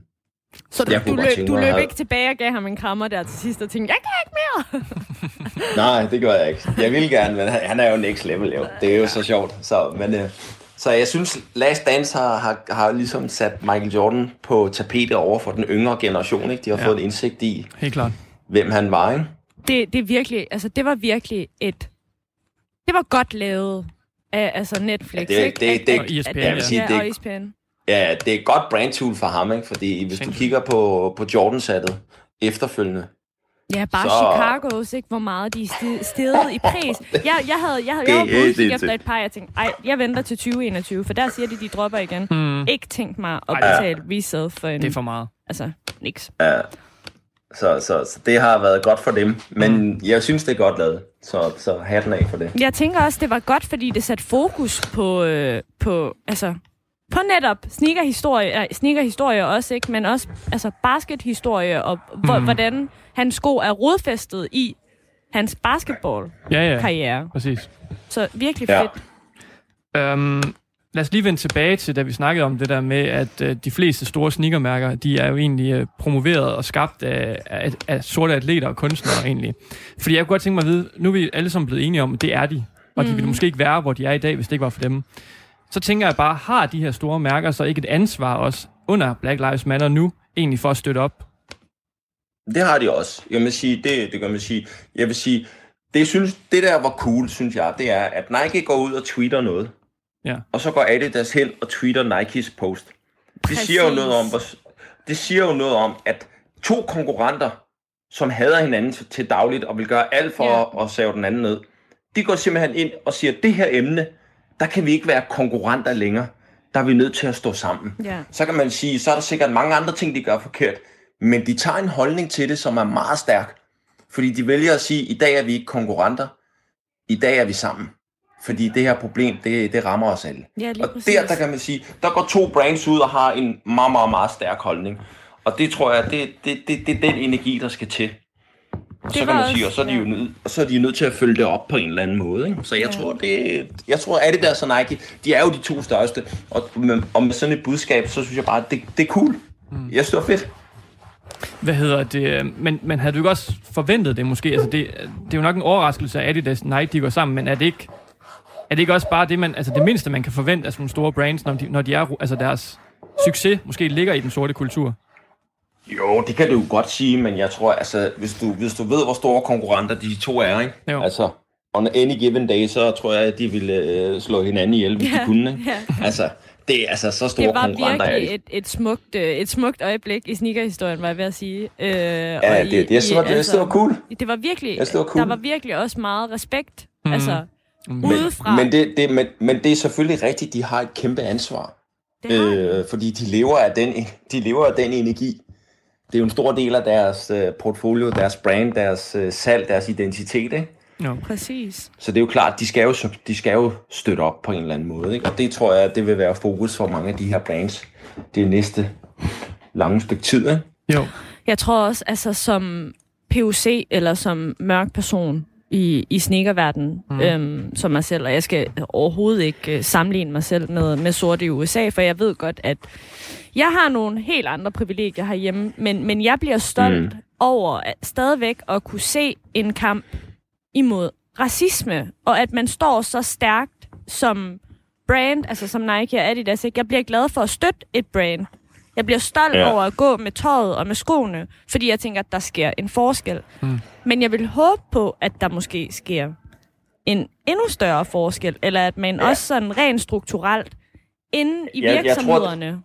S3: Så du,
S5: Jeg
S3: du, løb, du løb ikke tilbage og gav ham en krammer der til sidst og tænkte, jeg kan ikke mere.
S5: Nej, det gør jeg ikke. Jeg vil gerne, men han han er jo next level, jo. Det er jo så sjovt. Så, men, øh, så jeg synes, Last Dance har, har, har ligesom sat Michael Jordan på tapetet over for den yngre generation. Ikke? De har
S2: Ja.
S5: fået en indsigt i,
S2: Helt klart.
S5: hvem han var. Ikke?
S3: Det, det er virkelig, altså det var virkelig et, det var godt lavet af altså Netflix,
S5: Ja, det-
S3: ikke?
S5: det-
S3: At-
S5: det-
S2: Og ESPN,
S3: at-
S5: vil sige,
S3: ja,
S5: det-
S3: og E ESPN.
S5: Ja, det er et godt brand tool for ham, ikke? fordi hvis du
S2: Sindssygt.
S5: kigger på, på Jordan-sattet efterfølgende,
S3: Ja, bare
S5: Så-
S3: Chicago's, ikke? Hvor meget de er steget i pris. Jeg, jeg havde, jeg havde,
S5: Det
S3: jeg var
S5: sindssygt.
S3: efter et par, jeg tænkte, ej, jeg venter til 2021, for der siger de, de dropper igen.
S2: Mm,
S3: Ikke tænkt mig at betale resale for en,
S2: det er for meget.
S3: altså, niks.
S5: ja, så, så, så det har været godt for dem. Men mm. jeg synes, det er godt lavet. Så, så hatten af for det.
S3: Jeg tænker også, det var godt, fordi det satte fokus på, øh, på altså, på netop sneakerhistorie, øh, sneakerhistorie også, ikke? men også altså baskethistorie, og hvor,
S2: Mm.
S3: hvordan hans sko er rodfæstet i hans basketballkarriere.
S2: Ja, ja, præcis.
S3: Så virkelig
S5: Ja.
S3: fedt.
S2: Øhm, lad os lige vende tilbage til, da vi snakkede om det der med, at øh, de fleste store sneakermærker, de er jo egentlig øh, promoveret og skabt af, af, af sorte atleter og kunstnere egentlig. Fordi jeg kunne godt tænke mig at vide, nu er vi alle sammen blevet enige om, at det er de, og de ville måske ikke være, hvor de er i dag, hvis det ikke var for dem. Så tænker jeg bare, har de her store mærker så ikke et ansvar også under Black Lives Matter nu, egentlig for at støtte op?
S5: Det har de også. Jeg vil sige, det, det kan man sige. Jeg vil sige, det, synes, det der var cool, synes jeg, det er, at Nike går ud og tweeter noget.
S2: Ja.
S5: Og så går Adidas hen og tweeter Nikes post. Det
S3: Præcis.
S5: siger jo noget om, det siger jo noget om, at to konkurrenter, som hader hinanden til, dagligt og vil gøre alt for
S3: Ja.
S5: at, at save den anden ned, de går simpelthen ind og siger, det her emne, der kan vi ikke være konkurrenter længere. Der er vi nødt til at stå sammen.
S3: Ja.
S5: Så kan man sige, så er der sikkert mange andre ting, de gør forkert. Men de tager en holdning til det, som er meget stærk. Fordi de vælger at sige, i dag er vi ikke konkurrenter. I dag er vi sammen. Fordi det her problem, det, det rammer os alle.
S3: Ja,
S5: og
S3: præcis.
S5: der, der kan man sige, der går to brands ud og har en meget, meget, meget stærk holdning. Og det tror jeg, det, det, det, det er den energi, der skal til. Og så
S3: Det
S5: kan man sige, og
S3: også-
S5: så er de jo nødt, og så er de nødt til at følge det op på en eller anden måde. Ikke? Så jeg
S3: Ja.
S5: tror, det, jeg tror, Adidas og Nike, de er jo de to største. Og med, og med sådan et budskab, så synes jeg bare, det, det er cool. Mm. Jeg synes, det var fedt.
S2: Hvad hedder det? Men, men havde du ikke også forventet det måske? Altså det, det er jo nok en overraskelse, at Adidas og Nike de går sammen, men er det ikke, er det ikke også bare det, man, altså det mindste, man kan forvente af sådan nogle store brands, når de, når de er, altså deres succes måske ligger i den sorte kultur?
S5: Jo, det kan du jo godt sige, men jeg tror, altså, hvis du, hvis du ved, hvor store konkurrenter de to er, ikke?
S2: Jo.
S5: Altså, on any given day, så tror jeg, at de ville øh, slå hinanden ihjel, hvis
S3: Ja,
S5: de kunne, ikke?
S3: ja.
S5: Altså, det er altså så store
S3: Det var
S5: konkurrenter er
S3: virkelig
S5: de.
S3: et, et, smukt, øh, et smukt øjeblik i sneakerhistorien, var jeg ved at sige. Øh,
S5: Ja,
S3: og
S5: det, det, jeg synes, det, altså, det var cool.
S3: Det var virkelig,
S5: det var cool.
S3: der var virkelig også meget respekt. Mm. Altså,
S2: Mm.
S3: udefra.
S5: Men det, det, men, men det er selvfølgelig rigtigt, de har et kæmpe ansvar.
S3: det.
S5: Øh, fordi de lever, af den, de lever af den energi. Det er jo en stor del af deres øh, portfolio, deres brand, deres øh, salg, deres identitet, ikke?
S2: No.
S3: Præcis.
S5: Så det er jo klart, de skal jo, de skal jo støtte op på en eller anden måde. Ikke? Og det tror jeg, det vil være fokus for mange af de her brands det næste lange stykke tid. Ikke?
S2: Jo.
S3: Jeg tror også, altså som PUC eller som mørk person i, i sneakerverdenen, mm. øhm, som mig selv, og jeg skal overhovedet ikke øh, sammenligne mig selv med, med sorte i USA, for jeg ved godt, at jeg har nogle helt andre privilegier herhjemme, men, men jeg bliver stolt mm. over at stadigvæk at kunne se en kamp imod racisme, og at man står så stærkt som brand, altså som Nike og Adidas. Ikke? Jeg bliver glad for at støtte et brand. Jeg bliver stolt
S5: Ja.
S3: over at gå med tøjet og med skoene, fordi jeg tænker, at der sker en forskel. Mm. Men jeg vil håbe på, at der måske sker en endnu større forskel, eller at man
S5: Ja.
S3: også sådan rent strukturelt inden i
S5: Ja, jeg tror,
S3: virksomhederne.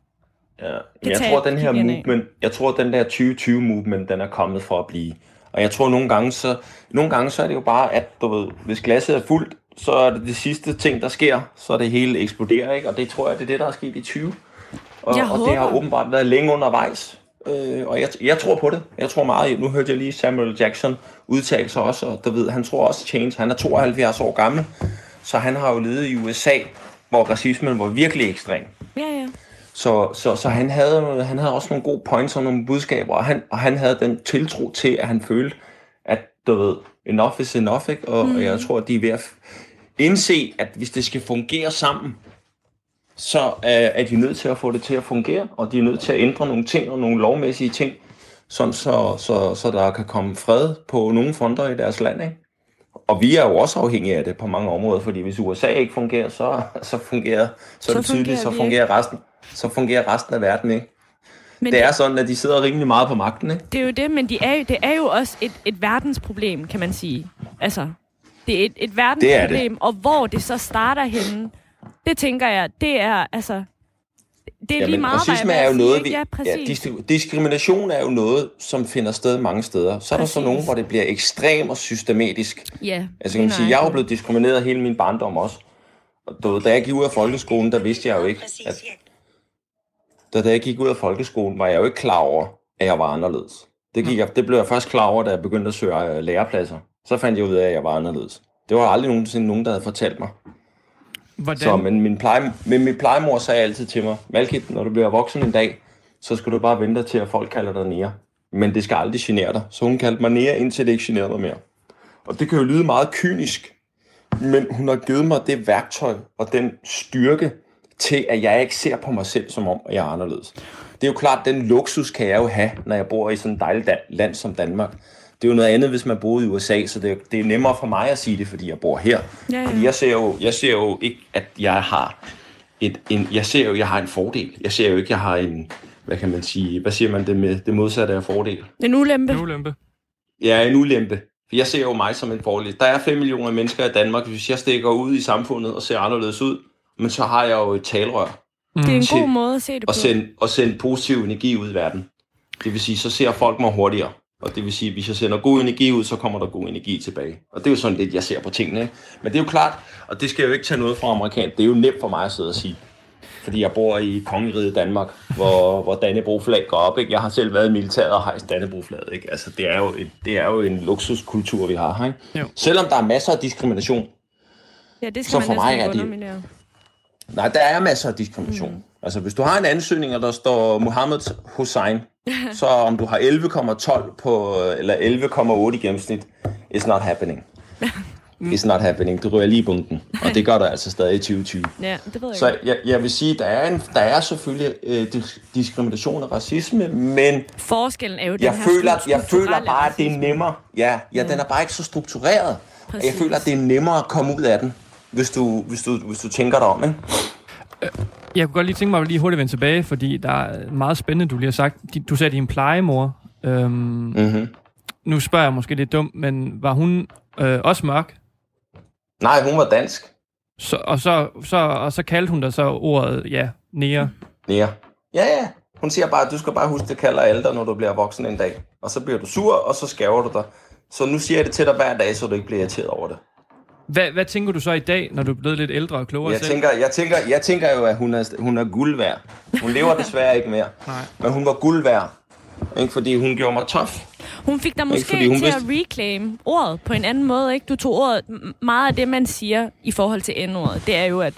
S5: Ja. Men jeg tror, den her movement, jeg tror, den der 2020-movement, den er kommet for at blive. Og jeg tror, nogle gange, så, nogle gange, så er det jo bare, at du ved, hvis glasset er fuldt, så er det det sidste ting, der sker, så det hele eksploderer, ikke? Og det tror jeg, det er det, der er sket i 20. Og,
S3: Jeg
S5: og det har åbenbart været længe undervejs. Øh, og jeg, jeg tror på det. Jeg tror meget. Nu hørte jeg lige Samuel Jackson udtale sig også, og du ved, han tror også change. Han er 72 år gammel, så han har jo levet i USA, hvor racismen var virkelig ekstrem.
S3: Ja, ja.
S5: Så, så, så han, havde, han havde også nogle gode points og nogle budskaber, og han, og han havde den tiltro til, at han følte, at du ved, enough is enough, ikke? Og, mm. og jeg tror, at de er ved at indse, at hvis det skal fungere sammen, så er, er de nødt til at få det til at fungere, og de er nødt til at ændre nogle ting og nogle lovmæssige ting, sådan så, så, så der kan komme fred på nogle fronter i deres land. Ikke? Og vi er jo også afhængige af det på mange områder, fordi hvis USA ikke fungerer, så, så fungerer så,
S3: Så
S5: det tydeligt, så
S3: fungerer
S5: resten, så fungerer resten af verden ikke.
S3: Men
S5: Det er sådan, at de sidder rimelig meget på magten, ikke?
S3: det er jo det, men de er det er jo også et, et verdensproblem, kan man sige. Altså, det er et, et verdensproblem, og hvor det så starter henne, det tænker jeg, det er altså... Det er lige meget, hvad
S5: racisme
S3: jeg
S5: er jo noget, vi?
S3: Ja,
S5: ja,
S3: præcis.
S5: dis- diskrimination er jo noget, som finder sted mange steder. Så er der så
S3: Præcis.
S5: nogen, hvor det bliver ekstremt og systematisk.
S3: Ja,
S5: Altså kan man sige, jeg er jo blevet diskrimineret hele min barndom også. Og da jeg gik ud af folkeskolen, der vidste jeg jo ikke, at da, da jeg gik ud af folkeskolen, var jeg jo ikke klar over, at jeg var anderledes. Det, gik jeg, det blev jeg først klar over, da jeg begyndte at søge øh, lærepladser. Så fandt jeg ud af, at jeg var anderledes. Det var aldrig nogensinde nogen, der havde fortalt mig.
S2: Hvordan,
S5: Så, men min, pleje, men min plejemor sagde altid til mig, Malkit, når du bliver voksen en dag, så skal du bare vente til, at folk kalder dig nære. Men det skal aldrig genere dig. Så hun kaldte mig nære, indtil det ikke generede mig mere. Og det kan jo lyde meget kynisk, men hun har givet mig det værktøj og den styrke til, at jeg ikke ser på mig selv som om, jeg er anderledes. Det er jo klart, den luksus kan jeg jo have, når jeg bor i sådan et dejligt land som Danmark. Det er jo noget andet, hvis man boede i USA, så det er, det er nemmere for mig at sige det, fordi jeg bor her.
S3: Ja, ja.
S5: Fordi jeg ser, jo, jeg ser jo ikke, at jeg har et, en, jeg ser jo, jeg har en fordel. Jeg ser jo ikke, jeg har en, hvad kan man sige, hvad siger man det med det modsatte af fordel?
S3: En ulempe.
S2: en ulempe?
S5: Jeg er en ulempe. For jeg ser jo mig som en fordel. Der er 5 millioner mennesker i Danmark. Hvis jeg stikker ud i samfundet og ser anderledes ud, men så har jeg jo et talrør
S3: Det er en
S5: til
S3: god måde at se det på.
S5: og sende, og sende positiv energi ud i verden. Det vil sige, så ser folk mig hurtigere. Og det vil sige, at hvis jeg sender god energi ud, så kommer der god energi tilbage. Og det er jo sådan lidt, jeg ser på tingene. Ikke? Men det er jo klart, og det skal jeg jo ikke tage noget fra amerikan. Det er jo nemt for mig at sidde og sige. Fordi jeg bor i kongeriget Danmark, hvor, hvor Dannebro-flag går op. Ikke? Jeg har selv været i militæret og hejst Dannebro-flaget. Ikke? Altså, det, er jo et, det er jo en luksuskultur, vi har her. Ikke?
S2: Jo.
S5: Selvom der er masser af diskrimination.
S3: Ja, det skal
S5: Så
S3: man
S5: for
S3: næsten
S5: mig er det-. Nej, der er masser af diskrimination. Mm. Altså, hvis du har en ansøgning, og der står Mohammed Hussein, så om du har 11,12 på, eller 11,8 i gennemsnit, it's not happening. It's not happening. Du ryger lige i bunken. Og det gør der altså stadig i 2020.
S3: Ja, det ved jeg
S5: Så jeg, jeg vil sige, der er, en, der er selvfølgelig øh, dis- diskrimination og racisme, men
S3: Forskellen er jo den
S5: jeg
S3: her
S5: føler, jeg føler bare, at det er nemmere. Ja, ja den er bare ikke så struktureret. Jeg
S3: Præcis.
S5: føler, at det er nemmere at komme ud af den, hvis du, hvis du, hvis du tænker dig om. Ikke?
S2: Jeg kunne godt lige tænke mig at lige hurtigt vende tilbage, fordi der er meget spændende, du lige har sagt. Du sagde, din plejemor. Øhm,
S5: Mm-hmm.
S2: nu spørger jeg måske lidt dumt, men var hun øh, også mørk?
S5: Nej, hun var dansk.
S2: Så, og, så, så, og så kaldte hun da så ordet, ja, nære.
S5: Ja. Ja, ja. Hun siger bare, at du skal bare huske, det kalder dig, når du bliver voksen en dag. Og så bliver du sur, og så skæver du dig. Så nu siger jeg det til dig hver dag, så du ikke bliver irriteret over det.
S2: Hvad, hvad tænker du så i dag, når du er blevet lidt ældre og klogere
S5: Jeg
S2: selv?
S5: tænker, jeg, tænker, jeg tænker jo, at hun er, hun er guld værd. Hun lever desværre ikke mere.
S2: Nej.
S5: Men hun var guld værd. Ikke fordi hun gjorde mig tof.
S3: Hun fik dig måske til
S5: vidste-
S3: at reclaim ordet på en anden måde, ikke? Du tog ordet, meget af det, man siger i forhold til N-ordet, det er jo, at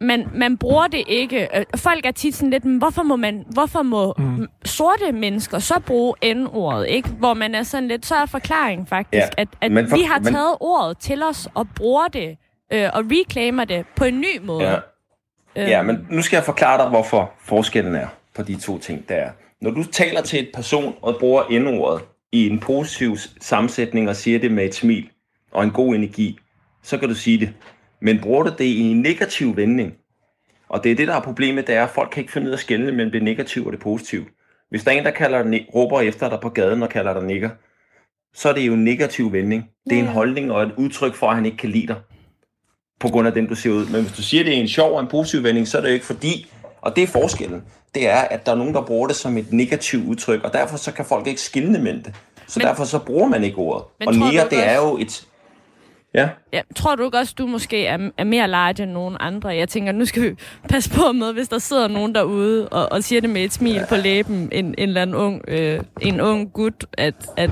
S3: man, man bruger det ikke. Øh, Folk er tit sådan lidt, "Men hvorfor må, man, hvorfor må mm. sorte mennesker så bruge N-ordet, ikke? Hvor man er sådan lidt, så er forklaringen faktisk,
S5: Ja,
S3: at, at
S5: men for-
S3: vi har
S5: men-
S3: taget ordet til os og bruger det øh, og reclaimer det på en ny måde.
S5: Ja.
S3: Øhm,
S5: Ja, men nu skal jeg forklare dig, hvorfor forskellen er på de to ting, der er. Når du taler til et person og bruger N-ordet i en positiv sammensætning og siger det med et smil og en god energi, så kan du sige det. Men bruger du det i en negativ vending, og det er det, der er problemet, det er, at folk kan ikke finde ud af at skelne mellem det negative og det positive. Hvis der er en, der kalder dig, råber efter dig på gaden og kalder dig nigger, så er det jo en negativ vending. Det er en holdning og et udtryk for, at han ikke kan lide dig på grund af den, du ser ud. Men hvis du siger, det er en sjov og en positiv vending, så er det jo ikke fordi, og det er forskellen, det er, at der er nogen, der bruger det som et negativt udtryk, og derfor så kan folk ikke skille mellem det. Så
S3: Men-
S5: derfor så bruger man ikke ordet.
S3: Men
S5: Og
S3: ikke
S5: det er jo et... Ja,
S3: Ja, tror du ikke også, du måske er, er mere large end nogen andre? Jeg tænker, nu skal vi passe på med, hvis der sidder nogen derude og, og siger det med et smil ja. på læben, en, en eller anden ung, øh, en ung gut, at, at,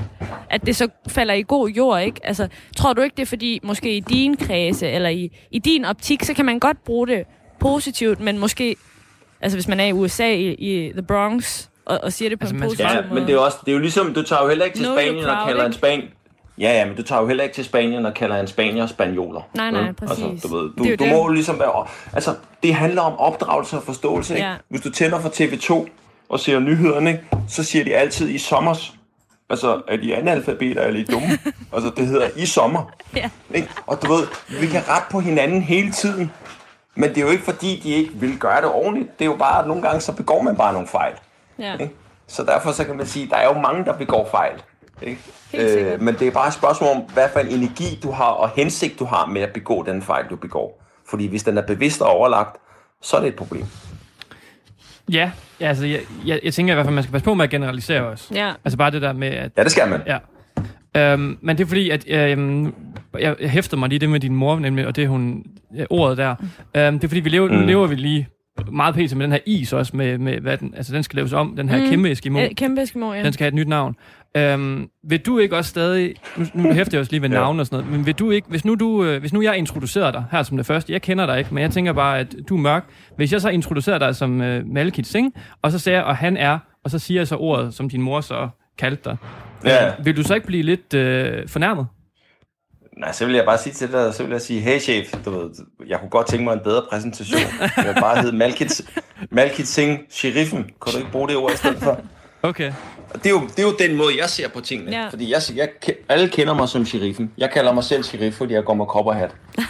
S3: at det så falder i god jord, ikke? Altså, tror du ikke, det er fordi, måske i din kredse, eller i, i din optik, så kan man godt bruge det positivt, men måske, altså hvis man er i USA, i, i The Bronx, og, og siger det på
S2: Altså,
S3: en positiv
S5: ja
S3: måde.
S5: men det er, jo også, det er jo ligesom, du tager jo heller ikke til
S3: your
S5: Spanien og kalder en span... Ja, ja, men du tager jo heller ikke til Spanien og kalder en spanier spanioler.
S3: Nej, nej,
S5: vel?
S3: præcis.
S5: Altså, du ved,
S3: Det er jo
S5: du, du
S3: det.
S5: må jo ligesom være... Altså, det handler om opdragelse og forståelse, ikke?
S3: Ja.
S5: Hvis du tænder for TV2, og ser nyhederne, ikke? så siger de altid i sommers. Altså, er de analfabeter eller er dumme? altså, det hedder i sommer.
S3: Ja.
S5: Ikke? Og du ved, vi kan rette på hinanden hele tiden. Men det er jo ikke fordi, de ikke vil gøre det ordentligt. Det er jo bare, at nogle gange så begår man bare nogle fejl.
S3: Ja.
S5: Ikke? Så derfor så kan man sige, at der er jo mange, der begår fejl. Ikke?
S3: Sikkert.
S5: men det er bare et spørgsmål om, hvad for en energi du har, og hensigt du har med at begå den fejl, du begår. Fordi hvis den er bevidst og overlagt, så er det et problem.
S2: Ja, ja altså, jeg, jeg, jeg tænker i hvert fald, man skal passe på med at generalisere os.
S3: Ja.
S2: Altså bare det der med, at
S5: Ja, det skal man.
S2: Ja. Øhm, men det er fordi, at øhm, jeg, jeg hæfter mig lige det med din mor, nemlig, og det er hun, ja, ordet der. Øhm, det er fordi, vi lever, mm. lever vi lige meget pt. med den her is også, med, med hvad den, altså den skal laves om, den her mm. kæmpe Eskimo.
S3: Øh, Kæmpe Eskimo, ja.
S2: Den skal have et nyt navn. Øhm, vil du ikke også stadig... Nu, nu hæfter jeg også lige ved
S5: Ja.
S2: navn og sådan noget, men vil du ikke... Hvis nu, du, øh, hvis nu jeg introducerer dig her som det første, jeg kender dig ikke, men jeg tænker bare, at du er mørk. Hvis jeg så introducerer dig som øh, Malekith Singh, og så siger jeg, og han er, og så siger jeg så ordet, som din mor så kaldte dig.
S5: Ja.
S2: Vil du så ikke blive lidt øh, fornærmet?
S5: Nej, så vil jeg bare sige til dig, så vil jeg sige, hey chef, du ved, jeg kunne godt tænke mig en bedre præsentation. Jeg vil bare hedde Malkit, Malkit Singh Sheriffen. Kan du ikke bruge det ord i stedet for?
S2: Okay.
S5: Og det er, jo, det er jo den måde, jeg ser på tingene.
S3: Ja.
S5: Fordi jeg, jeg, alle kender mig som sheriffen. Jeg kalder mig selv sheriff, fordi jeg går med kopperhat.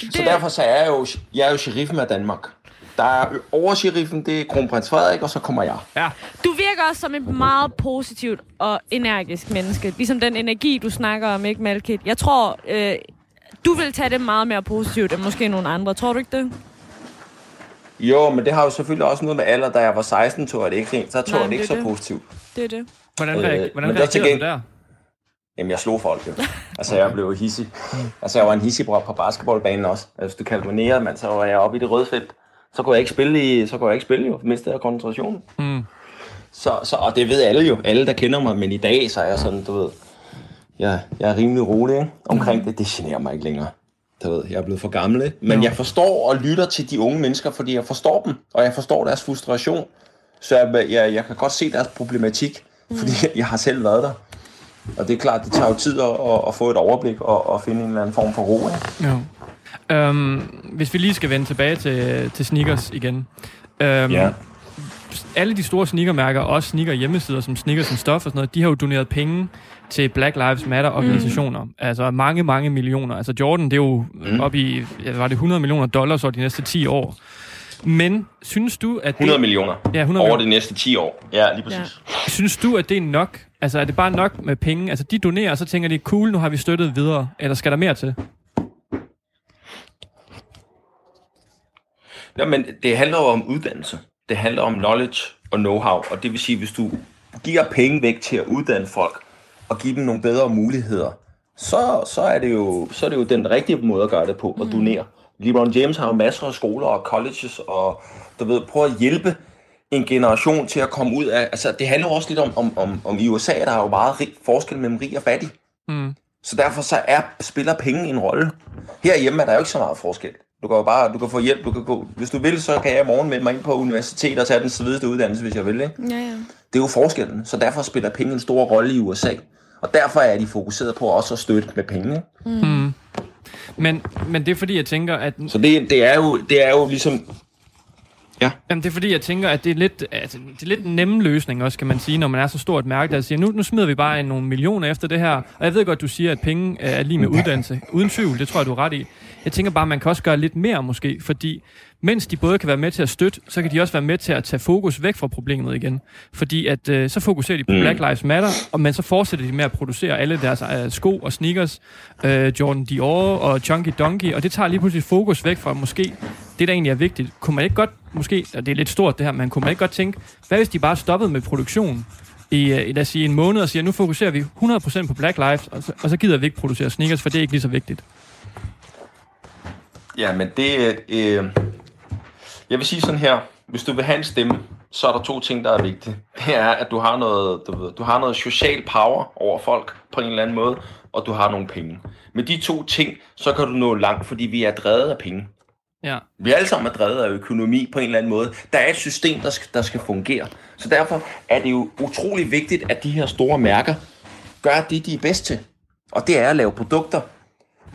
S5: Så derfor så er jeg jo, jeg er jo sheriffen af Danmark. Der er over sheriffen, det er kronprins Frederik, og så kommer jeg.
S2: Ja.
S3: Du virker også som et meget positivt og energisk menneske. Ligesom den energi, du snakker om, ikke, Malkit? Jeg tror, øh, du vil tage det meget mere positivt end måske nogle andre. Tror du ikke det?
S5: Jo, men det har jo selvfølgelig også noget med alder. Da jeg var 16, tog jeg det ikke rent. Så tog
S3: Nej,
S5: jeg det
S3: men
S5: ikke
S3: det
S5: så
S3: er det.
S5: positivt.
S3: Det er det.
S2: Hvordan,
S5: Øh,
S2: reager, hvordan
S5: men der til
S2: reagerede du
S5: gengæld-
S2: der?
S5: Jamen, jeg slog folk jo. Altså, jeg blev hissig. Altså, jeg var en hissig på basketballbanen også. Altså, hvis du kaldte mig nære, mand, så var jeg oppe i det røde felt. Så kunne jeg ikke spille, i, så kunne jeg ikke spille jo. Mistede jeg koncentrationen.
S2: Mm.
S5: Så, så, og det ved alle jo. Alle, der kender mig. Men i dag, så er jeg sådan, du ved... Jeg, jeg er rimelig rolig ikke? omkring det. Det generer mig ikke længere. Du ved, jeg er blevet for gammel, ikke? Men
S2: Jo.
S5: jeg forstår og lytter til de unge mennesker, fordi jeg forstår dem. Og jeg forstår deres frustration. Så jeg, jeg, jeg kan godt se deres problematik. Fordi jeg har selv været der. Og det er klart, det tager jo tid at, at, at få et overblik og, og finde en eller anden form for ro. Ikke?
S2: Jo. Øhm, hvis vi lige skal vende tilbage til, til sneakers igen. Øhm,
S5: Ja.
S2: Alle de store sneakermærker, også sneaker hjemmesider som Sneakers and Stuff og sådan noget, de har jo doneret penge til Black Lives Matter organisationer. Mm. Altså mange, mange millioner. Altså Jordan, det er jo mm. op i, ja, var det 100 millioner dollars over de næste 10 år. Men synes du, at
S5: 100
S2: det,
S5: millioner
S2: Ja, 100
S5: over
S2: millioner.
S5: de næste 10 år. Ja, lige præcis. Ja.
S2: synes du, at det er nok? Altså er det bare nok med penge? Altså de donerer, og så tænker de, cool, nu har vi støttet videre. Eller skal der mere til?
S5: Jamen, det handler jo om uddannelse. Det handler om knowledge og know-how. Og det vil sige, hvis du giver penge væk til at uddanne folk og give dem nogle bedre muligheder, så, så, er, det jo, så er det jo den rigtige måde at gøre det på, at donere. LeBron James har jo masser af skoler og colleges, og du ved, prøv at hjælpe en generation til at komme ud af... Altså, det handler jo også lidt om, om, om, om i USA, der er jo meget rig, forskel mellem rig og fattig.
S2: Mm.
S5: Så derfor så er, spiller penge en rolle. Herhjemme er der jo ikke så meget forskel. Du kan jo bare, du kan få hjælp, du kan gå, hvis du vil, så kan jeg i morgen melde mig ind på universitet og tage den svedigste uddannelse, hvis jeg vil. Ikke?
S3: Ja, ja.
S5: Det er jo forskellen, så derfor spiller penge en stor rolle i USA. Og derfor er de fokuseret på også at støtte med penge. ikke?
S2: Mm. Men, men det er fordi, jeg tænker, at
S5: Så det, det, er jo, det er jo ligesom... Ja.
S2: Jamen, det er fordi, jeg tænker, at det er lidt, altså, det er lidt en nemme løsning også, kan man sige, når man er så stort mærke, der siger, nu, nu smider vi bare nogle millioner efter det her. Og jeg ved godt, du siger, at penge er lige med uddannelse. Uden tvivl, det tror jeg, du er ret i. Jeg tænker bare, man kan også gøre lidt mere måske, fordi mens de både kan være med til at støtte, så kan de også være med til at tage fokus væk fra problemet igen. Fordi at øh, så fokuserer de på
S5: Mm.
S2: Black Lives Matter, og men så fortsætter de med at producere alle deres øh, sko og sneakers, øh, Jordan Dior og Chunky Donkey, og det tager lige pludselig fokus væk fra måske det, der egentlig er vigtigt. Kunne man ikke godt, måske, og det er lidt stort det her, men kunne man ikke godt tænke, hvad hvis de bare stoppede med produktion i, øh, lad os sige, en måned og siger, nu fokuserer vi 100% på Black Lives, og så, og så gider vi ikke producere sneakers, for det er ikke lige så vigtigt.
S5: Ja, men det... Øh, jeg vil sige sådan her. Hvis du vil have en stemme, så er der to ting, der er vigtige. Det er, at du har noget, du ved, du har noget social power over folk på en eller anden måde, og du har nogle penge. Med de to ting, så kan du nå langt, fordi vi er drevet af penge.
S2: Ja.
S5: Vi er alle sammen er drevet af økonomi på en eller anden måde. Der er et system, der skal, der skal fungere. Så derfor er det jo utrolig vigtigt, at de her store mærker gør det, de er bedst til. Og det er at lave produkter.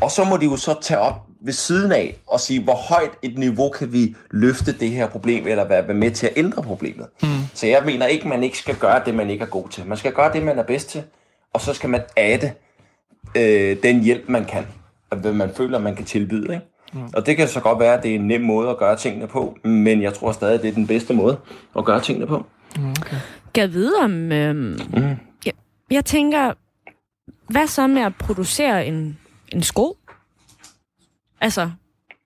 S5: Og så må de jo så tage op, ved siden af og sige, hvor højt et niveau kan vi løfte det her problem, eller være med til at ændre problemet. Mm. Så jeg mener ikke, man ikke skal gøre det, man ikke er god til. Man skal gøre det, man er bedst til, og så skal man adde øh, den hjælp, man kan, og hvad man føler, man kan tilbyde. Ikke? Mm. Og det kan så godt være, at det er en nem måde at gøre tingene på, men jeg tror stadig, det er den bedste måde at gøre tingene på.
S3: Kan jeg vide om... Øhm,
S5: Mm.
S3: jeg, jeg tænker, hvad så med at producere en, en sko? Altså,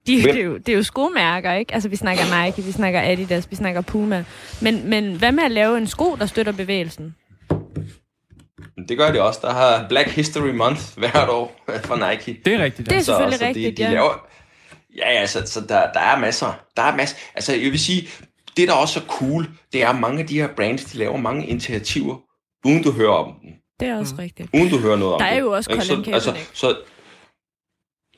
S3: de, det, er jo, det er jo skomærker, ikke? Altså, vi snakker Nike, vi snakker Adidas, vi snakker Puma. Men, men hvad med at lave en sko, der støtter bevægelsen?
S5: Det gør det også. Der har Black History Month hvert år for Nike.
S2: Det er rigtigt,
S3: Det
S2: ja.
S3: er selvfølgelig
S5: så
S3: rigtigt,
S5: de, de
S3: ja.
S5: Laver, ja, ja, så, så der, der er masser. Der er masser. Altså, jeg vil sige, det der også er cool, det er, at mange af de her brands, de laver mange initiativer, uden du hører om dem.
S3: Det er også rigtigt.
S5: Uden du hører noget om
S3: Der er
S5: det.
S3: jo også
S5: Ikke?
S3: Colin
S5: så, altså,
S3: Kaepernick.
S5: så,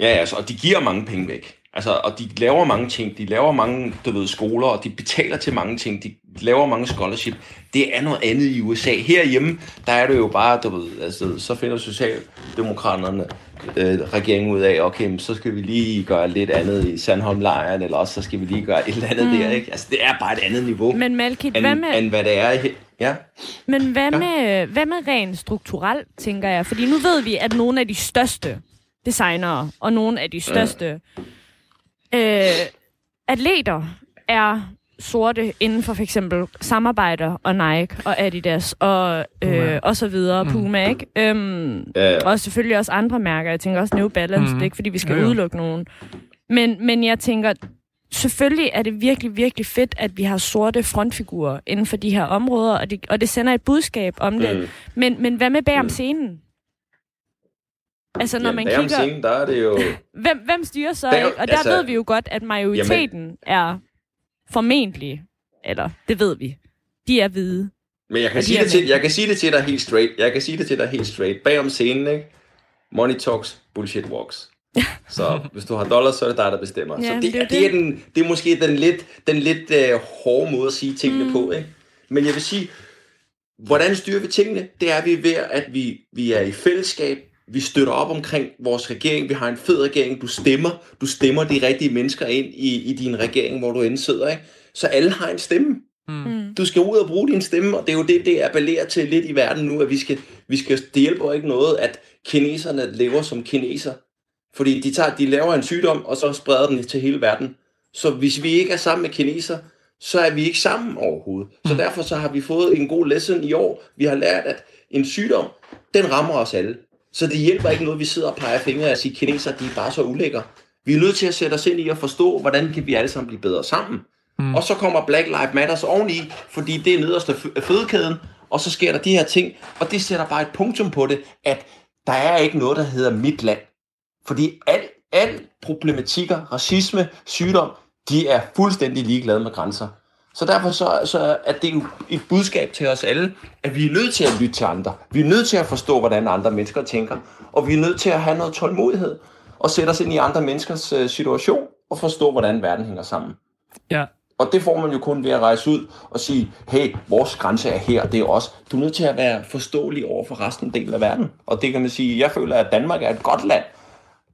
S5: Ja, altså, og de giver mange penge væk. Altså, og de laver mange ting. De laver mange, du ved, skoler, og de betaler til mange ting. De laver mange scholarship. Det er noget andet i USA. Herhjemme, der er det jo bare, du ved, altså, så finder Socialdemokraterne øh, regeringen ud af, okay, så skal vi lige gøre lidt andet i Sandholm-lejren, eller også så skal vi lige gøre et eller andet mm. der, ikke? Altså, det er bare et andet niveau,
S3: Men Malkit,
S5: end,
S3: hvad med,
S5: end hvad det er her. Ja.
S3: men hvad
S5: Ja.
S3: med, hvad med rent strukturelt, tænker jeg? Fordi nu ved vi, at nogle af de største designere og nogle af de største øh, atleter er sorte inden for for eksempel samarbejder og Nike og Adidas og, øh, og så videre, Puma, ikke? Øhm,
S5: Ja, ja.
S3: og selvfølgelig også andre mærker. Jeg tænker også New Balance,
S2: Mhm.
S3: det er ikke fordi, vi skal
S2: Jo, jo.
S3: udelukke nogen. Men, men jeg tænker, selvfølgelig er det virkelig, virkelig fedt, at vi har sorte frontfigurer inden for de her områder, og det, og det sender et budskab om det.
S5: Mm.
S3: Men, men hvad med bag om
S5: Mm.
S3: scenen? Altså, når man
S5: Jamen, om
S3: kigger...
S5: scenen, der er det jo...
S3: Hvem, hvem styrer så,
S5: Bag-
S3: ikke? Og der
S5: altså-
S3: ved vi jo godt, at majoriteten er formentlig, eller det ved vi, de er hvide.
S5: Men jeg kan, sige det til, jeg kan sige det til dig helt straight. Jeg kan sige det til dig helt straight. Bag om scenen, ikke? Money talks, bullshit walks. Så hvis du har dollars, så er det dig, der bestemmer.
S3: Ja,
S5: så det,
S3: det er
S5: det,
S3: jo
S5: det, er den, det er måske den lidt, den lidt uh, hårde måde at sige tingene mm. på. Ikke? Men jeg vil sige, hvordan styrer vi tingene? Det er vi ved, at vi, vi er i fællesskab. Vi støtter op omkring vores regering. Vi har en fed regering. Du stemmer. Du stemmer de rigtige mennesker ind i, i din regering, hvor du end sidder. Ikke? Så alle har en stemme.
S3: Mm.
S5: Du skal ud og bruge din stemme, og det er jo det, det appellerer til lidt i verden nu, at vi skal, vi skal, det hjælper ikke noget, at kineserne lever som kineser. Fordi de, tager, de laver en sygdom, og så spreder den til hele verden. Så hvis vi ikke er sammen med kineser, så er vi ikke sammen overhovedet. Så derfor så har vi fået en god lesson i år. Vi har lært, at en sygdom, den rammer os alle. Så det hjælper ikke noget, vi sidder og peger fingre og siger, kineser, de er bare så ulækre. Vi er nødt til at sætte os ind i at forstå, hvordan kan vi alle sammen blive bedre sammen. Mm. Og så kommer Black Lives Matters oveni, fordi det er nederst af fødekæden, og så sker der de her ting, og det sætter bare et punktum på det, at der er ikke noget, der hedder mit land. Fordi al, al problematikker, racisme, sygdom, de er fuldstændig ligeglade med grænser. Så derfor så, så er det jo et budskab til os alle, at vi er nødt til at lytte til andre. Vi er nødt til at forstå, hvordan andre mennesker tænker. Og vi er nødt til at have noget tålmodighed og sætte os ind i andre menneskers øh, situation og forstå, hvordan verden hænger sammen.
S2: Ja.
S5: Og det får man jo kun ved at rejse ud og sige, hey, vores grænse er her, det er os. Du er nødt til at være forståelig over for resten del af verden. Og det kan man sige, jeg føler, at Danmark er et godt land,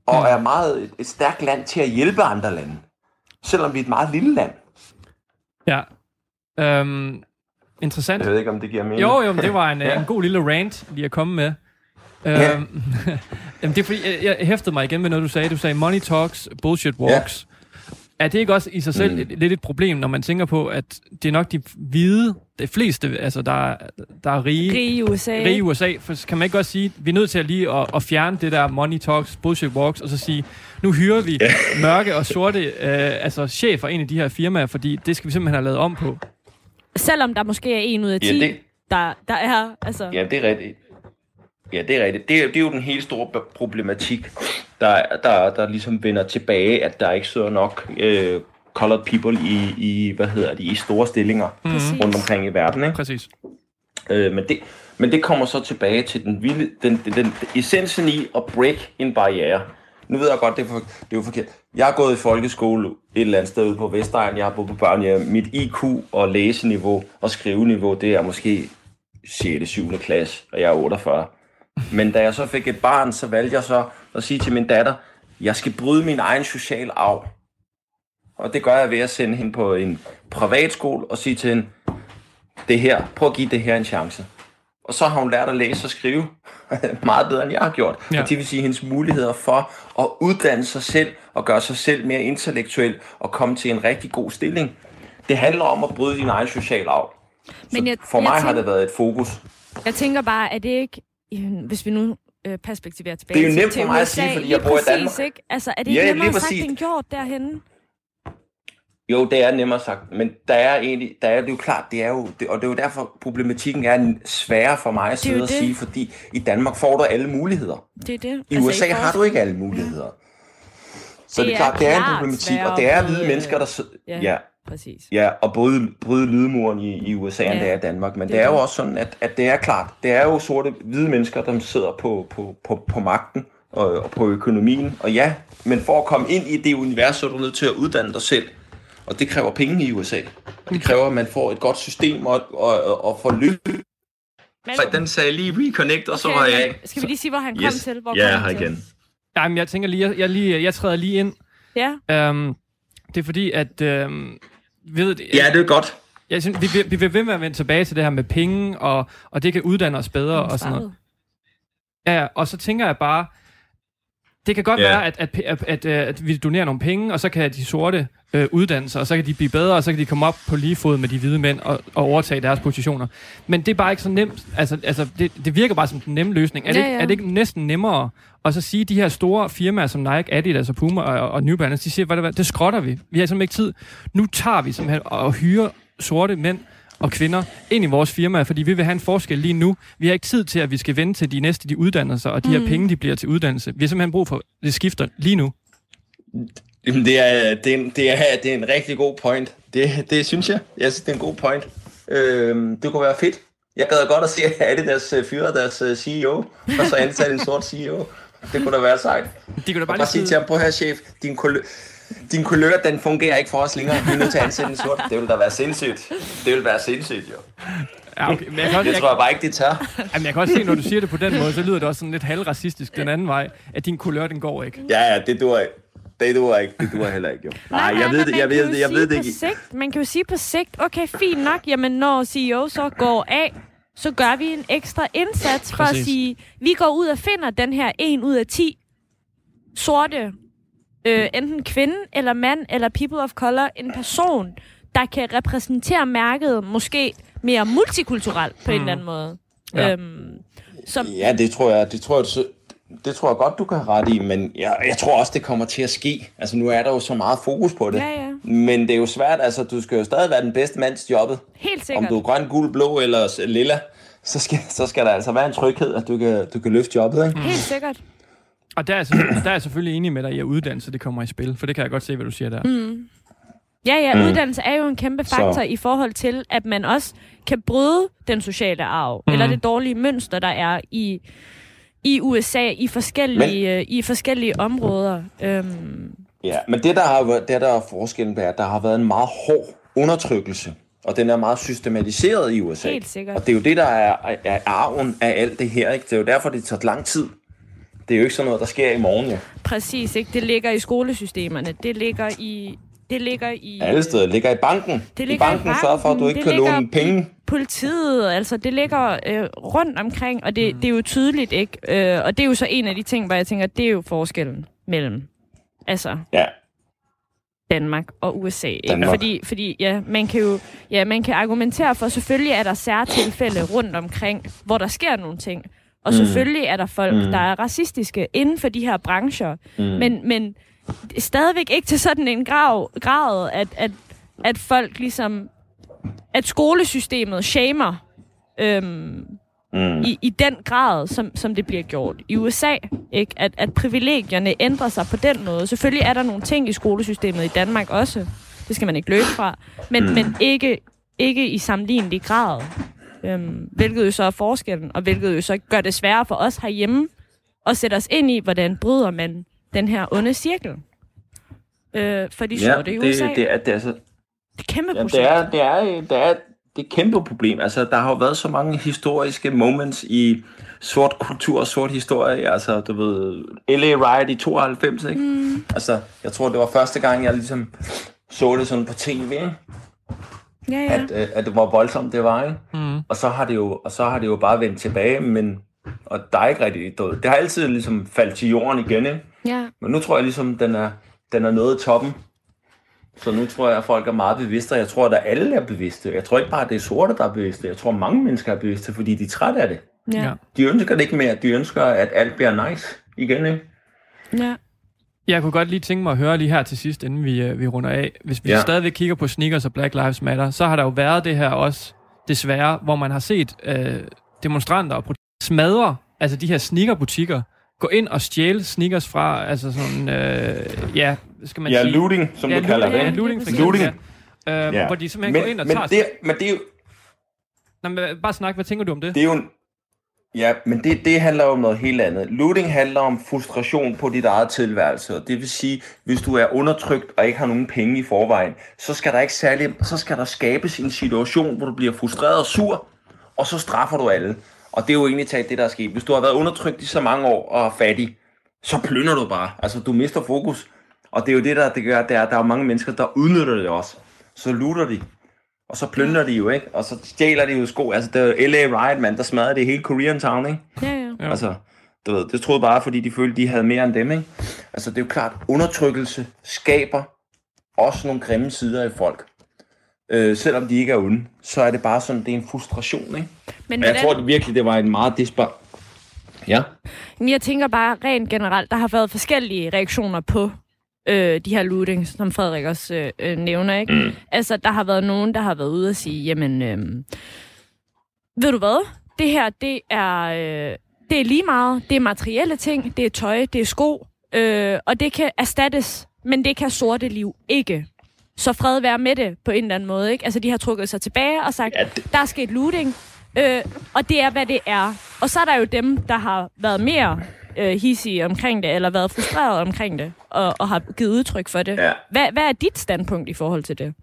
S5: og er meget et, et stærkt land til at hjælpe andre lande. Selvom vi er et meget lille land.
S2: Ja. Øhm, interessant.
S5: Jeg ved ikke, om det giver mening.
S2: Jo, jo, men det var en,
S5: Ja.
S2: ja. en god lille rant, lige at komme med.
S5: Ja.
S2: Øhm, jamen, det er fordi, jeg, jeg hæftede mig igen med noget, du sagde. Du sagde money talks, bullshit walks. Ja. Er det ikke også i sig selv
S5: Mm.
S2: et, lidt et problem, når man tænker på, at det er nok de hvide, de fleste, altså der, er- der er rige,
S3: Rige i USA.
S2: rige USA, for kan man ikke godt sige, at vi er nødt til at lige at, at fjerne det der money talks, bullshit walks, og så sige, nu hyrer vi mørke og sorte øh, altså chefer ind i de her firmaer, fordi det skal vi simpelthen have lavet om på.
S3: Selvom der måske er en ud af
S5: Ja,
S3: ti,
S5: det-
S3: der, der er... Altså,
S5: Ja, det er rigtigt. Ja, det er rigtigt. Det er, det er jo den helt store problematik, der, der, der ligesom vender tilbage, at der ikke sidder nok øh, colored people i, i, hvad hedder de, i store stillinger
S3: Præcis.
S5: rundt omkring i verden. Ikke?
S2: Præcis.
S5: Øh, men, det, men det kommer så tilbage til den, vilde, den, den, den essensen i at break en barriere. Nu ved jeg godt, det er, for, det er jo forkert. Jeg har gået i folkeskole et eller andet sted ude på Vestegn. Jeg har boet på børnehjem. Mit IQ og læseniveau og skriveniveau, det er måske 6. 7. klasse, og jeg er 48. Men da jeg så fik et barn, så valgte jeg så at sige til min datter, jeg skal bryde min egen social arv. Og det gør jeg ved at sende hende på en privatskole og sige til hende, det her, prøv at give det her en chance. Og så har hun lært at læse og skrive meget bedre, end jeg har gjort.
S2: Ja.
S5: Og det vil sige, hendes muligheder for at uddanne sig selv og gøre sig selv mere intellektuel og komme til en rigtig god stilling. Det handler om at bryde din egen social arv.
S3: Men
S5: Så
S3: jeg-
S5: for mig
S3: jeg
S5: har
S3: tænker-
S5: det været et fokus.
S3: Jeg tænker bare, at det ikke, hvis vi nu øh, perspektiverer tilbage
S5: Det er jo nemt for mig at sige, fordi jeg bor i Danmark.
S3: Ikke? Altså, er det
S5: Ja,
S3: ikke
S5: lige
S3: nemmere sagt end gjort derhenne?
S5: Jo, det er nemmere sagt, men der er egentlig, der er det er jo klart, det er jo, det, og det er jo derfor problematikken er sværere for mig at sidde og sige, fordi i Danmark får du alle muligheder.
S3: Det er det.
S5: I
S3: Altså,
S5: USA
S3: forhold
S5: har du ikke alle muligheder. Så
S3: Det
S5: det er klart, det er en problematik, og det er
S3: i,
S5: hvide
S3: øh,
S5: mennesker, der sidder...
S3: Ja,
S5: Ja,
S3: præcis.
S5: ja, og bryde, bryde lydmuren i, i USA, end
S3: Ja,
S5: det er i Danmark. Men
S3: det
S5: det,
S3: er
S5: jo også sådan, at, at det er klart, det er jo sorte hvide mennesker, der sidder på, på, på, på magten og, og på økonomien. Og ja, men for at komme ind i det univers, så er du nødt til at uddanne dig selv. Og det kræver penge i USA. Det kræver, at man får et godt system og, og, og, og får løb.
S3: Men,
S5: Så den sagde lige reconnect, og så
S3: okay,
S5: var jeg.
S3: Skal vi lige sige, hvor han kom
S5: Yes.
S3: til? Hvor
S5: Ja,
S3: kom han
S5: her
S3: til?
S5: igen.
S2: Nej, men jeg tænker lige, jeg, jeg, lige, jeg træder lige ind.
S3: Ja,
S2: Um, det er fordi, at... Um, ved,
S5: Ja, det er godt.
S2: Jeg synes, vi, vi, vi vil ved med at vende tilbage til det her med penge, og, og det kan uddanne os bedre og sådan noget. Ja, ja, og så tænker jeg bare, det kan godt
S5: Ja.
S2: være, at, at, at, at, øh, at vi donerer nogle penge, og så kan de sorte øh, uddanne sig, og så kan de blive bedre, og så kan de komme op på lige fod med de hvide mænd og, og overtage deres positioner. Men det er bare ikke så nemt. Altså, altså det, det virker bare som den nemme løsning. Er det,
S3: Ja,
S2: ikke,
S3: ja.
S2: er det ikke næsten nemmere at så sige, at de her store firmaer som Nike, Adidas og Puma og, og New Balance, de siger, hvad, hvad, det skrotter vi. Vi har simpelthen ikke tid. Nu tager vi simpelthen og hyrer sorte mænd og kvinder ind i vores firma, fordi vi vil have en forskel lige nu. Vi har ikke tid til, at vi skal vente til de næste, de uddanner sig, og de her
S3: Mm.
S2: penge, de bliver til uddannelse. Vi har simpelthen brug for, det skifter lige nu.
S5: Jamen, det er, det, er en, det, er, det er en rigtig god point. Det, det synes jeg. Jeg synes, det er en god point. Øhm, det kunne være fedt. Jeg gad godt at se, at Adidas øh, fyrer deres øh, CEO, og så ansætte en sort CEO. Det kunne da være sejt.
S2: De kunne da
S5: Bare,
S2: bare
S5: bare sige
S2: lige
S5: til ham, på her chef, din, kulør, din kulør, den fungerer ikke for os længere. Vi er nødt til at ansætte en sort. Det vil da være sindssygt. Det vil være sindssygt, jo.
S2: Ja, okay. Men jeg kan, også,
S5: Det
S2: jeg,
S5: tror jeg bare ikke, det tager.
S2: jamen, jeg kan også se, når du siger det på den måde, så lyder det også sådan lidt halvracistisk den anden vej, at din kulør, den går ikke.
S5: Ja, ja, det duer ikke. Det duer ikke. Det duer heller ikke, jo. Nej, jeg ved det,
S3: man
S5: jeg
S3: kan
S5: ved
S3: jo
S5: det, jeg
S3: sige
S5: ved det
S3: på
S5: ikke.
S3: Sigt, man kan jo sige på sigt, okay, fint nok, jamen når CEO så går af, så gør vi en ekstra indsats for
S2: Præcis.
S3: at sige, vi går ud og finder den her 1 ud af 10 sorte, øh, enten kvinde eller mand eller people of color, en person, der kan repræsentere mærket måske mere multikulturelt på mm. en eller anden måde.
S2: Ja.
S3: Øhm, som,
S5: Ja, det tror jeg, det tror jeg, det tror jeg godt, du kan have ret i, men jeg, jeg tror også, det kommer til at ske. Altså, nu er der jo så meget fokus på det.
S3: Ja, ja.
S5: Men det er jo svært, altså, du skal jo stadig være den bedste mand til jobbet.
S3: helt
S5: Om
S3: sikkert.
S5: du er grøn, gul, blå eller lilla, så skal, så skal der altså være en tryghed, at du kan, du kan løfte jobbet, ikke?
S3: Helt sikkert.
S2: Og der er, jeg selvfølgelig, der er jeg selvfølgelig enig med dig i, at uddannelse det kommer i spil, for det kan jeg godt se, hvad du siger der. Mm.
S3: Ja, ja,
S5: Mm.
S3: uddannelse er jo en kæmpe faktor
S5: Så.
S3: i forhold til, at man også kan bryde den sociale arv, mm. eller det dårlige mønster, der er i, i USA i forskellige, Men... i forskellige områder. Øhm,
S5: Ja, men det, der har det, der er forskellen, det er, at der har været en meget hård undertrykkelse, og den er meget systematiseret i USA.
S3: Helt sikkert.
S5: Og det er jo det, der er, er arven af alt det her, ikke? Det er jo derfor, det tager lang tid. Det er jo ikke sådan noget, der sker i morgen, jo.
S3: præcis, ikke? Det ligger i skolesystemerne. Det ligger i... Det ligger i
S5: Alle steder. Det ligger i banken.
S3: Det
S5: I
S3: ligger i
S5: banken sørger for, at du
S3: banken.
S5: ikke
S3: Det
S5: kan låne penge.
S3: politiet, altså det ligger øh, rundt omkring, og det, mm. det er jo tydeligt, ikke? Øh, og det er jo så en af de ting, hvor jeg tænker, det er jo forskellen mellem altså
S5: Ja,
S3: Danmark og USA. Ikke?
S5: Danmark.
S3: Fordi, fordi ja, man kan jo ja, man kan argumentere for, selvfølgelig er der særtilfælde rundt omkring, hvor der sker nogle ting. Og mm. selvfølgelig er der folk, mm. der er racistiske inden for de her brancher. Mm. Men, men stadigvæk ikke til sådan en grav, grad, at, at, at folk ligesom... At skolesystemet shamer øhm,
S5: Mm.
S3: i, i den grad, som, som det bliver gjort i USA. Ikke? At, at privilegierne ændrer sig på den måde. Selvfølgelig er der nogle ting i skolesystemet i Danmark også. Det skal man ikke løbe fra. Men, mm. men ikke, ikke i sammenlignelig grad. Øhm, hvilket jo så er forskellen, og hvilket jo så gør det sværere for os herhjemme at sætte os ind i, hvordan bryder man den her onde cirkel. Øh, for de
S5: Ja,
S3: sorte i USA.
S5: det, det, er, det, er, så,
S3: det er kæmpe
S5: ja, det, er, det, er, det, er, det er et kæmpe problem. Altså, der har jo været så mange historiske moments i sort kultur og sort historie. Altså, du ved, LA Riot i 92, ikke? Mm. Altså, jeg tror, det var første gang, jeg ligesom så det sådan på tv, ikke?
S3: Ja, ja.
S5: At, øh, at det var voldsomt, det var, ikke?
S2: Mm.
S5: Og så har det jo, og så har det jo bare vendt tilbage, men og der er ikke rigtig død. Det har altid ligesom faldt til jorden igen, ikke?
S3: ja.
S5: Men nu tror jeg ligesom, den er, den er nået toppen. Så nu tror jeg, at folk er meget bevidste, og jeg tror, at alle er bevidste. Jeg tror ikke bare, at det er sorte, der er bevidste. Jeg tror, at mange mennesker er bevidste, fordi de er trætte af det.
S3: Ja.
S2: Ja.
S5: De ønsker det ikke mere. De ønsker, at alt bliver nice igen, ikke?
S3: ja.
S2: Jeg kunne godt lige tænke mig at høre lige her til sidst, inden vi, øh, vi runder af. Hvis vi
S5: Ja.
S2: stadigvæk kigger på sneakers og Black Lives Matter, så har der jo været det her også, desværre, hvor man har set øh, demonstranter og smadre, altså de her sneakerbutikker, gå ind og stjæle sneakers fra, altså sådan, øh, ja, skal man
S5: Ja,
S2: sige?
S5: looting, som
S2: ja,
S5: du kalder det.
S2: Ja, looting, for
S5: Looting.
S2: eksempel, ja. Øh,
S5: Ja.
S2: Hvor de simpelthen går ind og
S5: men,
S2: tager...
S5: det, men det er jo,
S2: Nå, men bare snak, hvad tænker du om det?
S5: det er jo en, Ja, men det, det handler om noget helt andet. Looting handler om frustration på dit eget tilværelse. Og det vil sige, hvis du er undertrykt og ikke har nogen penge i forvejen, så skal der ikke særlig, så skal der skabes en situation, hvor du bliver frustreret og sur, og så straffer du alle. Og det er jo egentlig talt det, der er sket. Hvis du har været undertrykt i så mange år og er fattig, så plynder du bare. Altså, du mister fokus. Og det er jo det, der det gør, det er, at der er mange mennesker, der udnytter det også. Så looter de. Og så plyndrer de jo, ikke? Og så stjæler de jo sko. Altså, det er LA Riot, man, der smadrede det hele Koreatown, ikke?
S3: Ja, ja.
S2: Ja.
S5: Altså, du ved, det troede bare, fordi de følte, de havde mere end dem, ikke? Altså, det er jo klart, undertrykkelse skaber også nogle grimme sider i folk. Øh, selvom de ikke er onde, så er det bare sådan, det er en frustration, ikke?
S3: Men
S5: Og jeg
S3: hvordan,
S5: tror det virkelig, det var en meget desperat... Ja?
S3: Men jeg tænker bare rent generelt, der har været forskellige reaktioner på øh, de her lootings, som Frederik også øh, øh, nævner, ikke? Mm. Altså, der har været nogen, der har været ude og sige, jamen, øh, ved du hvad? Det her, det er, øh, det er lige meget. Det er materielle ting, det er tøj, det er sko, øh, og det kan erstattes, men det kan sorte liv ikke. Så fred være med det på en eller anden måde, ikke? Altså, de har trukket sig tilbage og sagt,
S5: Ja, det-
S3: der er sket looting, øh, og det er, hvad det er. Og så er der jo dem, der har været mere øh, hissige omkring det, eller været frustreret omkring det, og, og har givet udtryk for det.
S5: Ja.
S3: Hvad, hvad er dit standpunkt i forhold til det?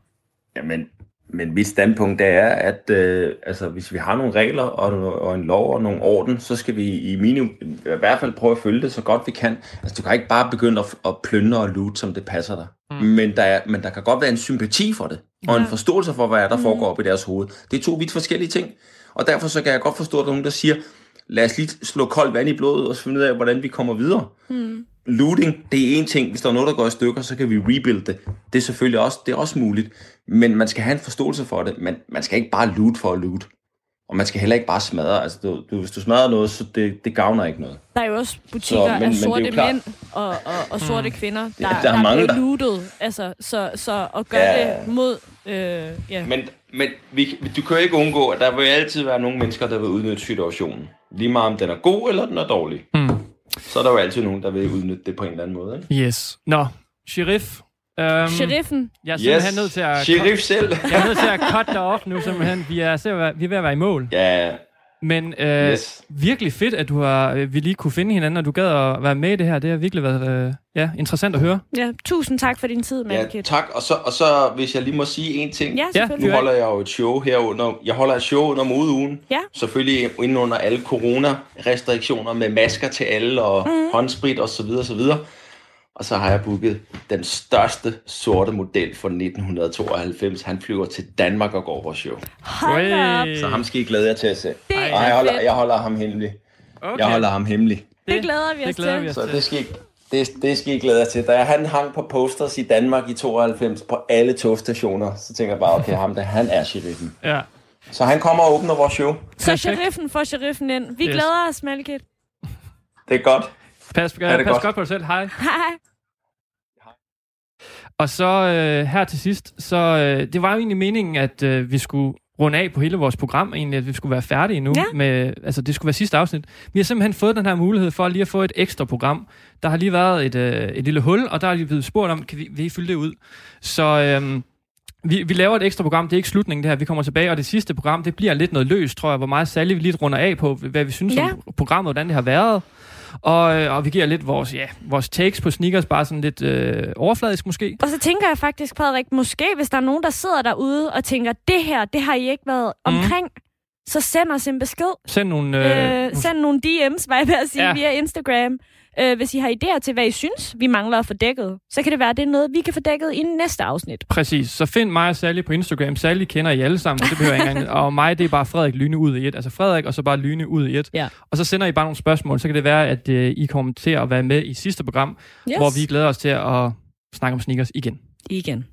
S5: Jamen, men mit standpunkt det er, at øh, altså, hvis vi har nogle regler og, og en lov og nogle orden, så skal vi i minimum, i hvert fald prøve at følge det så godt vi kan. Altså, du kan ikke bare begynde at, at plyndre og loot, som det passer dig. Mm. Men, der er, men der kan godt være en sympati for det, og en
S3: Ja.
S5: forståelse for, hvad er, der foregår op i deres hoved. Det er to vidt forskellige ting. Og derfor så kan jeg godt forstå, at der er nogen, der siger, lad os lige slå koldt vand i blodet og finde ud af, hvordan vi kommer videre. Mm. Looting, det er en ting. Hvis der er noget, der går i stykker, så kan vi rebuild det. Det er selvfølgelig også, det er også muligt. Men man skal have en forståelse for det. Man, man skal ikke bare loot for at loot. Og man skal heller ikke bare smadre. Altså, du, du, hvis du smadrer noget, så det, det gavner ikke noget.
S3: Der er jo også butikker
S5: Så, men-
S3: af
S5: men
S3: sorte
S5: klart.
S3: mænd og, og, og sorte kvinder, der,
S5: der er
S3: der,
S5: mange,
S3: er blevet lootet. Altså, så, så at gøre
S5: Ja.
S3: det mod... Øh, ja.
S5: Men, men vi, du kan jo ikke undgå, at der vil altid være nogle mennesker, der vil udnytte situationen. Lige meget om den er god eller den er dårlig.
S2: Mm.
S5: Så er der jo altid nogen, der vil udnytte det på en eller anden måde. Ikke?
S2: Yes. Nå, Sheriff. Um,
S3: Sheriffen,
S2: Jeg er simpelthen nødt til at...
S5: Sheriff selv.
S2: Jeg er nødt til at cut dig off nu, simpelthen. Vi er, vi er ved at være i mål.
S5: ja,
S2: Men øh,
S5: Yes.
S2: virkelig fedt, at du har, øh, vi lige kunne finde hinanden, og du gad at være med i det her. Det har virkelig været øh, ja, interessant at høre.
S3: ja, tusind tak for din tid,
S5: ja,
S3: Malkit.
S5: tak. Og så, og så, hvis jeg lige må sige en ting.
S3: Ja,
S2: Ja.
S5: Nu holder jeg jo et show herunder. Jeg holder et show under modeugen.
S3: Ja.
S5: Selvfølgelig inden under alle corona-restriktioner med masker til alle og mm. håndsprit og så videre og så har jeg booket den største sorte model fra 1992. Han flyver til Danmark og går vores show.
S3: Hold op.
S5: Så ham skal I glæde jer til at se.
S3: Det
S5: jeg holder, jeg holder ham hemmelig.
S2: Okay.
S5: Jeg holder ham hemmelig.
S3: Det glæder vi
S2: det
S3: os
S2: glæder
S3: til.
S2: vi os
S5: Så det skal I, det, det skal I glæde jer til. Da jeg, han hang på posters i Danmark i 92 på alle togstationer, så tænker jeg bare, okay, ham der, han er sheriffen.
S2: Ja.
S5: Så han kommer og åbner vores show.
S3: Så sheriffen får sheriffen ind. Vi
S2: Yes.
S3: glæder os, Malkit.
S5: Det er godt.
S2: Pas, pas
S5: godt.
S2: godt på dig selv. Hej.
S3: Hej.
S2: Og så øh, her til sidst, så øh, det var jo egentlig meningen, at øh, vi skulle runde af på hele vores program, egentlig, at vi skulle være færdige nu.
S3: Ja.
S2: Med, altså, det skulle være sidste afsnit. Vi har simpelthen fået den her mulighed for lige at få et ekstra program. Der har lige været et, øh, et lille hul, og der er lige blevet spurgt om, kan vi, vil I fylde det ud? Så øh, vi, vi laver et ekstra program, det er ikke slutningen det her, vi kommer tilbage, og det sidste program, det bliver lidt noget løst, tror jeg, hvor meget særligt vi lige runder af på, hvad vi synes
S3: Ja.
S2: om programmet, hvordan det har været. Og, øh, og vi giver lidt vores, ja, vores takes på sneakers, bare sådan lidt øh, overfladisk måske.
S3: Og så tænker jeg faktisk, Frederik, måske hvis der er nogen, der sidder derude og tænker, det her, det har I ikke været
S2: Mhm.
S3: omkring, så send os en besked.
S2: Send nogle...
S3: Øh,
S2: Øh,
S3: send nogle DM's, hvad jeg vil sige,
S2: Ja.
S3: ja. via Instagram. Øh, hvis I har idéer til, hvad I synes, vi mangler at få dækket, så kan det være, at det er noget, vi kan få dækket i næste afsnit.
S2: Præcis. Så find mig og Sally på Instagram. Sally kender I alle sammen, det behøver jeg ikke engang. Og mig, det er bare Frederik Lyne ud i et. Altså Frederik, og så bare Lyne ud i et.
S3: Ja.
S2: Og så sender I bare nogle spørgsmål. Så kan det være, at øh, I kommer til at være med i sidste program,
S3: Yes.
S2: hvor vi glæder os til at snakke om sneakers igen.
S3: Igen.